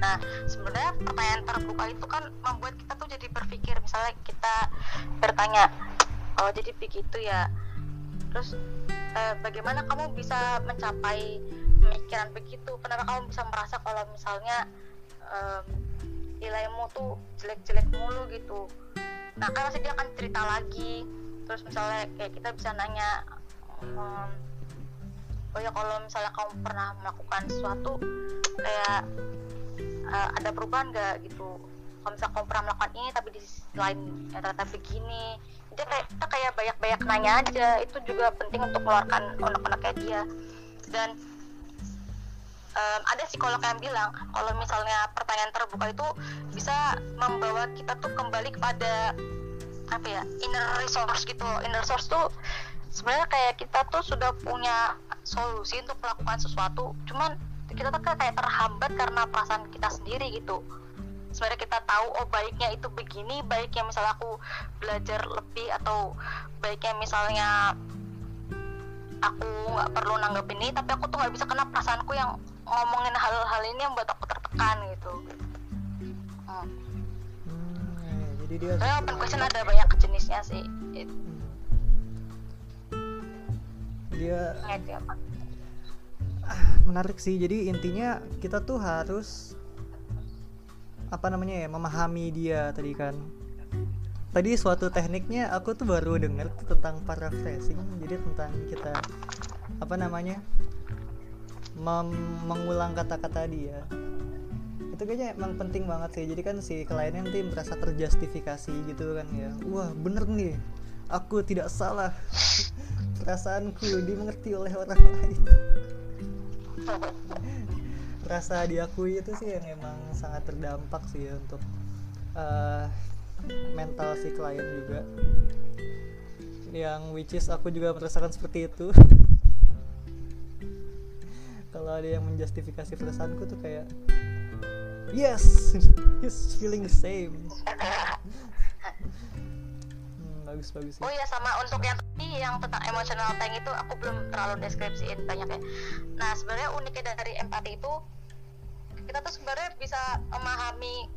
D: nah sebenarnya pertanyaan terbuka itu kan membuat kita tuh jadi berpikir. Misalnya kita bertanya oh jadi begitu ya? Terus eh, bagaimana kamu bisa mencapai pemikiran begitu? Kenapa kamu bisa merasa kalau misalnya em, nilaimu tuh jelek-jelek mulu gitu? Nah kan pasti dia akan cerita lagi. Terus misalnya kayak kita bisa nanya um, oh ya kalau misalnya kamu pernah melakukan sesuatu kayak uh, ada perubahan nggak gitu? Kalau misalnya kamu pernah melakukan ini tapi di sisi lain ya ternyata begini jadi kayak kita kayak banyak-banyak nanya aja itu juga penting untuk mengeluarkan unek-uneknya dia. Dan um, ada psikolog yang bilang kalau misalnya pertanyaan terbuka itu bisa membawa kita tuh kembali kepada apa ya inner resource gitu. Inner resource tuh sebenarnya kayak kita tuh sudah punya solusi untuk melakukan sesuatu cuman kita tuh kayak terhambat karena perasaan kita sendiri gitu. Sebenarnya kita tahu oh baiknya itu begini baiknya misalnya aku belajar lebih atau baiknya misalnya aku nggak perlu nanggep ini tapi aku tuh nggak bisa kena perasaanku yang ngomongin hal-hal ini yang buat aku tertekan gitu. Hmm.
A: Hmm, ya, jadi dia
D: Soalnya open question ada banyak jenisnya sih. It-
A: dia menarik sih. Jadi intinya kita tuh harus apa namanya ya memahami dia tadi kan. Tadi suatu tekniknya aku tuh baru dengar tentang paraphrasing jadi tentang kita apa namanya mem- mengulang kata-kata dia. Itu kayaknya emang penting banget sih. Jadi kan si kliennya nanti merasa terjustifikasi gitu kan ya. Wah bener nih. Aku tidak salah. Perasaanku dimengerti oleh orang lain rasa diakui itu sih yang emang sangat terdampak sih ya untuk eh, mental si klien juga. Yang which is aku juga merasakan seperti itu. Kalau ada yang menjustifikasi perasaanku tuh kayak yes he's feeling the same. Hmm, bagus bagus sih.
D: Oh iya sama untuk yang yang tentang emotional tank itu aku belum terlalu deskripsiin banyak ya. Nah sebenarnya uniknya dari empati itu kita tuh sebenarnya bisa memahami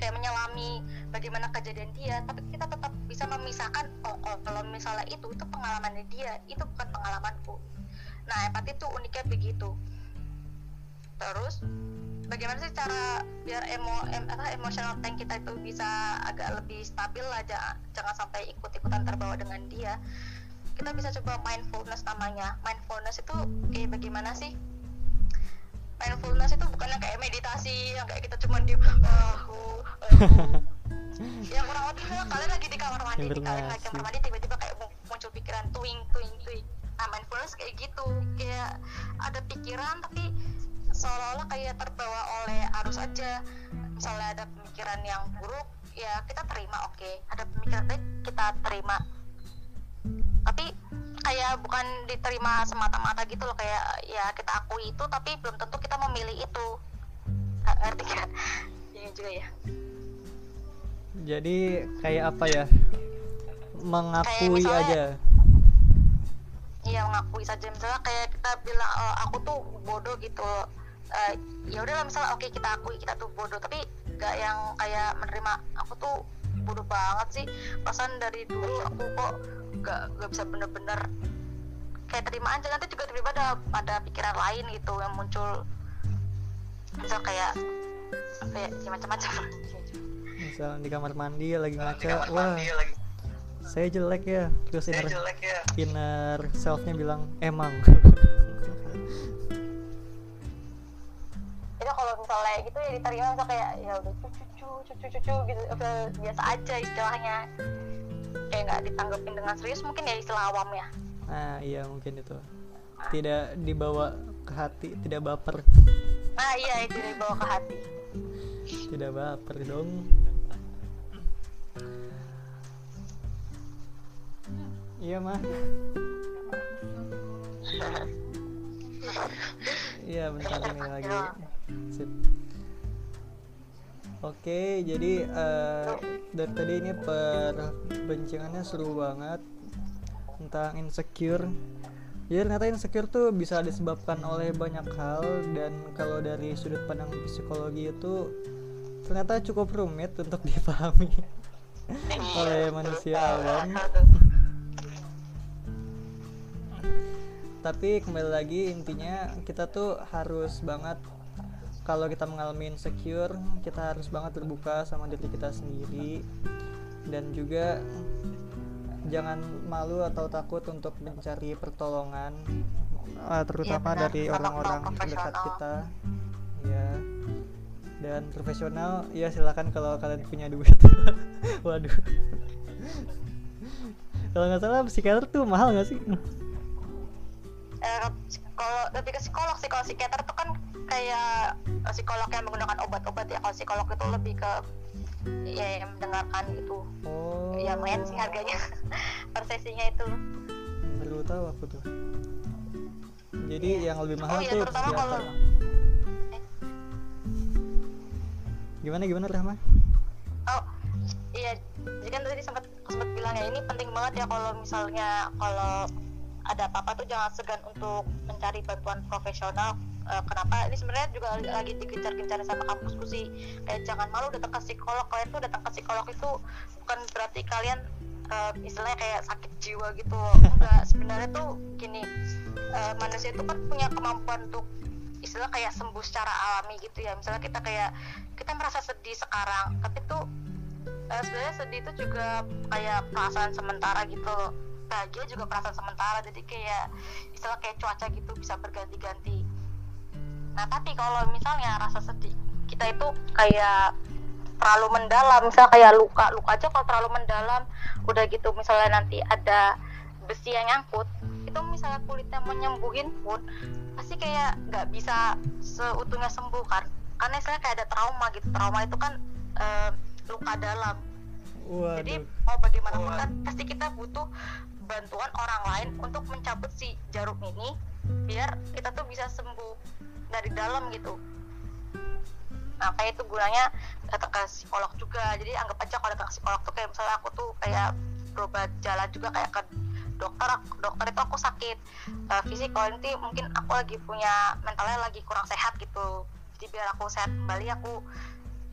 D: kayak menyelami bagaimana kejadian dia, tapi kita tetap bisa memisahkan oh, oh kalau misalnya itu itu pengalamannya dia, itu bukan pengalamanku. Nah empati itu uniknya begitu. Terus bagaimana sih cara biar emo em, apa emotional tank kita itu bisa agak lebih stabil lah jangan, jangan sampai ikut-ikutan terbawa dengan dia kita bisa coba mindfulness namanya. Mindfulness itu kayak bagaimana sih? Mindfulness itu bukan yang kayak meditasi yang kayak kita cuma diem ah, uh, uh. yang kurang lebih kalian lagi di kamar mandi di kalian lagi di kamar mandi tiba-tiba kayak mu- muncul pikiran tuing tuing tuing nah mindfulness kayak gitu. Kayak ada pikiran tapi seolah-olah kayak terbawa oleh arus aja. Misalnya ada pemikiran yang buruk ya kita terima oke. Ada pemikiran baik kita terima tapi kayak bukan diterima semata-mata gitu loh kayak ya kita akui itu tapi belum tentu kita memilih itu. Ngerti kan? Ini juga ya.
A: Jadi kayak apa ya? Mengakui
D: misalnya-
A: aja.
D: Iya mengakui saja. Misalnya kayak kita bilang "Oh, aku tuh bodoh gitu. Eh, ya udah lah misalnya oke kita akui kita tuh bodoh tapi gak yang kayak menerima aku tuh bodoh banget sih. Perasaan dari dulu aku kok gak gak bisa bener-bener kayak terima aja. Nanti juga tiba-tiba ada ada pikiran lain gitu yang muncul. Misal kayak apa ya ya macam-macam.
A: Misal di kamar mandi lagi ngaca wah saya jelek ya. Terus inner inner selfnya bilang emang.
D: Itu kalau misalnya gitu ya diterima misal kayak ya udah cucu cucu cucu cucu gitu. Biasa aja istilahnya kayak nggak ditanggapin dengan serius mungkin ya istilah awam ya.
A: Nah iya mungkin itu. Tidak dibawa ke hati tidak baper.
D: Nah iya itu dibawa ke hati.
A: Tidak baper dong. Iya mah. Iya bentar ini lagi. Sip. Oke, jadi eh, dari tadi ini perbincangannya seru banget tentang insecure. Jadi ternyata insecure tuh bisa disebabkan oleh banyak hal dan kalau dari sudut pandang psikologi itu ternyata cukup rumit untuk dipahami oleh manusia awam. Tapi kembali lagi intinya kita tuh harus banget kalau kita mengalami insecure kita harus banget terbuka sama diri kita sendiri. Dan juga jangan malu atau takut untuk mencari pertolongan uh, terutama
D: benar.
A: dari orang-orang
D: profesional.
A: kita. Ya dan profesional ya silakan kalau kalian punya duit. Waduh. Kalau nggak salah psikiater tuh mahal nggak sih
D: Eh, kalau lebih ke psikolog sih kalau psikiater itu kan kayak eh, psikolog yang menggunakan obat-obat ya. Kalau psikolog itu lebih ke ya yang mendengarkan gitu.
A: Oh.
D: Ya lumayan sih harganya. Per sesinya itu.
A: Baru tahu aku tuh. Jadi yang lebih mahal
D: Oh iya,
A: tuh
D: terutama
A: psikiater.
D: kalau-
A: gimana gimana Rahma?
D: Oh iya. Jadi kan tadi sempat sempat bilang ya ini penting banget ya kalau misalnya kalau ada apa-apa tuh jangan segan untuk mencari bantuan profesional. Eh, kenapa? Ini sebenarnya juga lagi digencar-gencar sama kampusku sih. Kayak jangan malu datang ke psikolog. Kalian tuh datang ke psikolog itu bukan berarti kalian eh, istilahnya kayak sakit jiwa gitu. Enggak sebenarnya tuh gini eh, manusia itu kan punya kemampuan untuk istilah kayak sembuh secara alami gitu ya. Misalnya kita kayak kita merasa sedih sekarang tapi tuh eh, sebenarnya sedih itu juga kayak perasaan sementara gitu loh bahagia juga perasaan sementara. Jadi kayak istilah kayak cuaca gitu bisa berganti-ganti. Nah tapi kalau misalnya rasa sedih kita itu kayak terlalu mendalam. Misal kayak luka luka aja kalau terlalu mendalam udah gitu misalnya nanti ada besi yang nyangkut itu misalnya kulitnya menyembuhin pun pasti kayak nggak bisa seutuhnya sembuh kan. Karena misalnya kayak ada trauma gitu. Trauma itu kan eh, luka dalam. Jadi
A: waduh.
D: mau bagaimanapun kan pasti kita butuh bantuan orang lain untuk mencabut si jarum ini biar kita tuh bisa sembuh dari dalam gitu. Nah kayak itu gunanya datang ke psikolog juga. Jadi anggap aja kalau datang ke psikolog tuh kayak misalnya aku tuh kayak berobat jalan juga kayak ke dokter dokter itu aku sakit eh, fisik. Kalau nanti mungkin aku lagi punya mentalnya lagi kurang sehat gitu. Jadi biar aku sehat kembali aku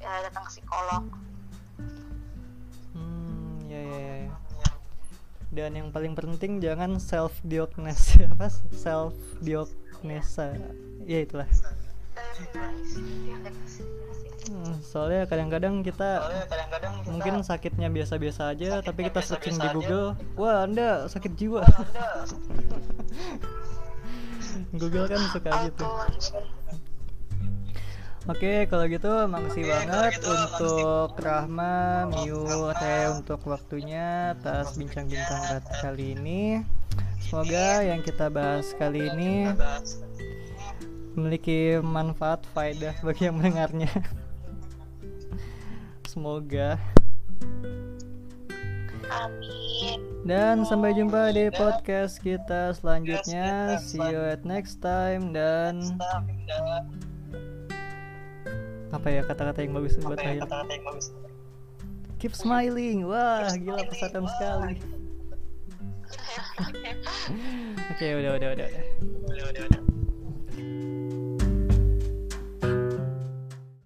D: eh, datang ke psikolog.
A: Hmm, ya, ya, ya, ya. Dan yang paling penting jangan self diagnose apa self diagnosa. Ya itulah. Hmm, soalnya kadang-kadang kita mungkin sakitnya biasa-biasa aja, tapi kita searching di Google, wah Anda sakit jiwa. Google kan suka gitu. Oke, kalau gitu makasih banget untuk Rahma, Miu, Teh untuk waktunya atas bincang-bincang kali ini. Semoga yang kita bahas kali ini memiliki manfaat faedah bagi yang mendengarnya. Semoga.
D: amin
A: Dan sampai jumpa di podcast kita selanjutnya. See you at next time dan apa ya kata-kata yang bagus buat akhir? Keep smiling. Wah, gila pesan sekali. Oke, udah udah udah. udah.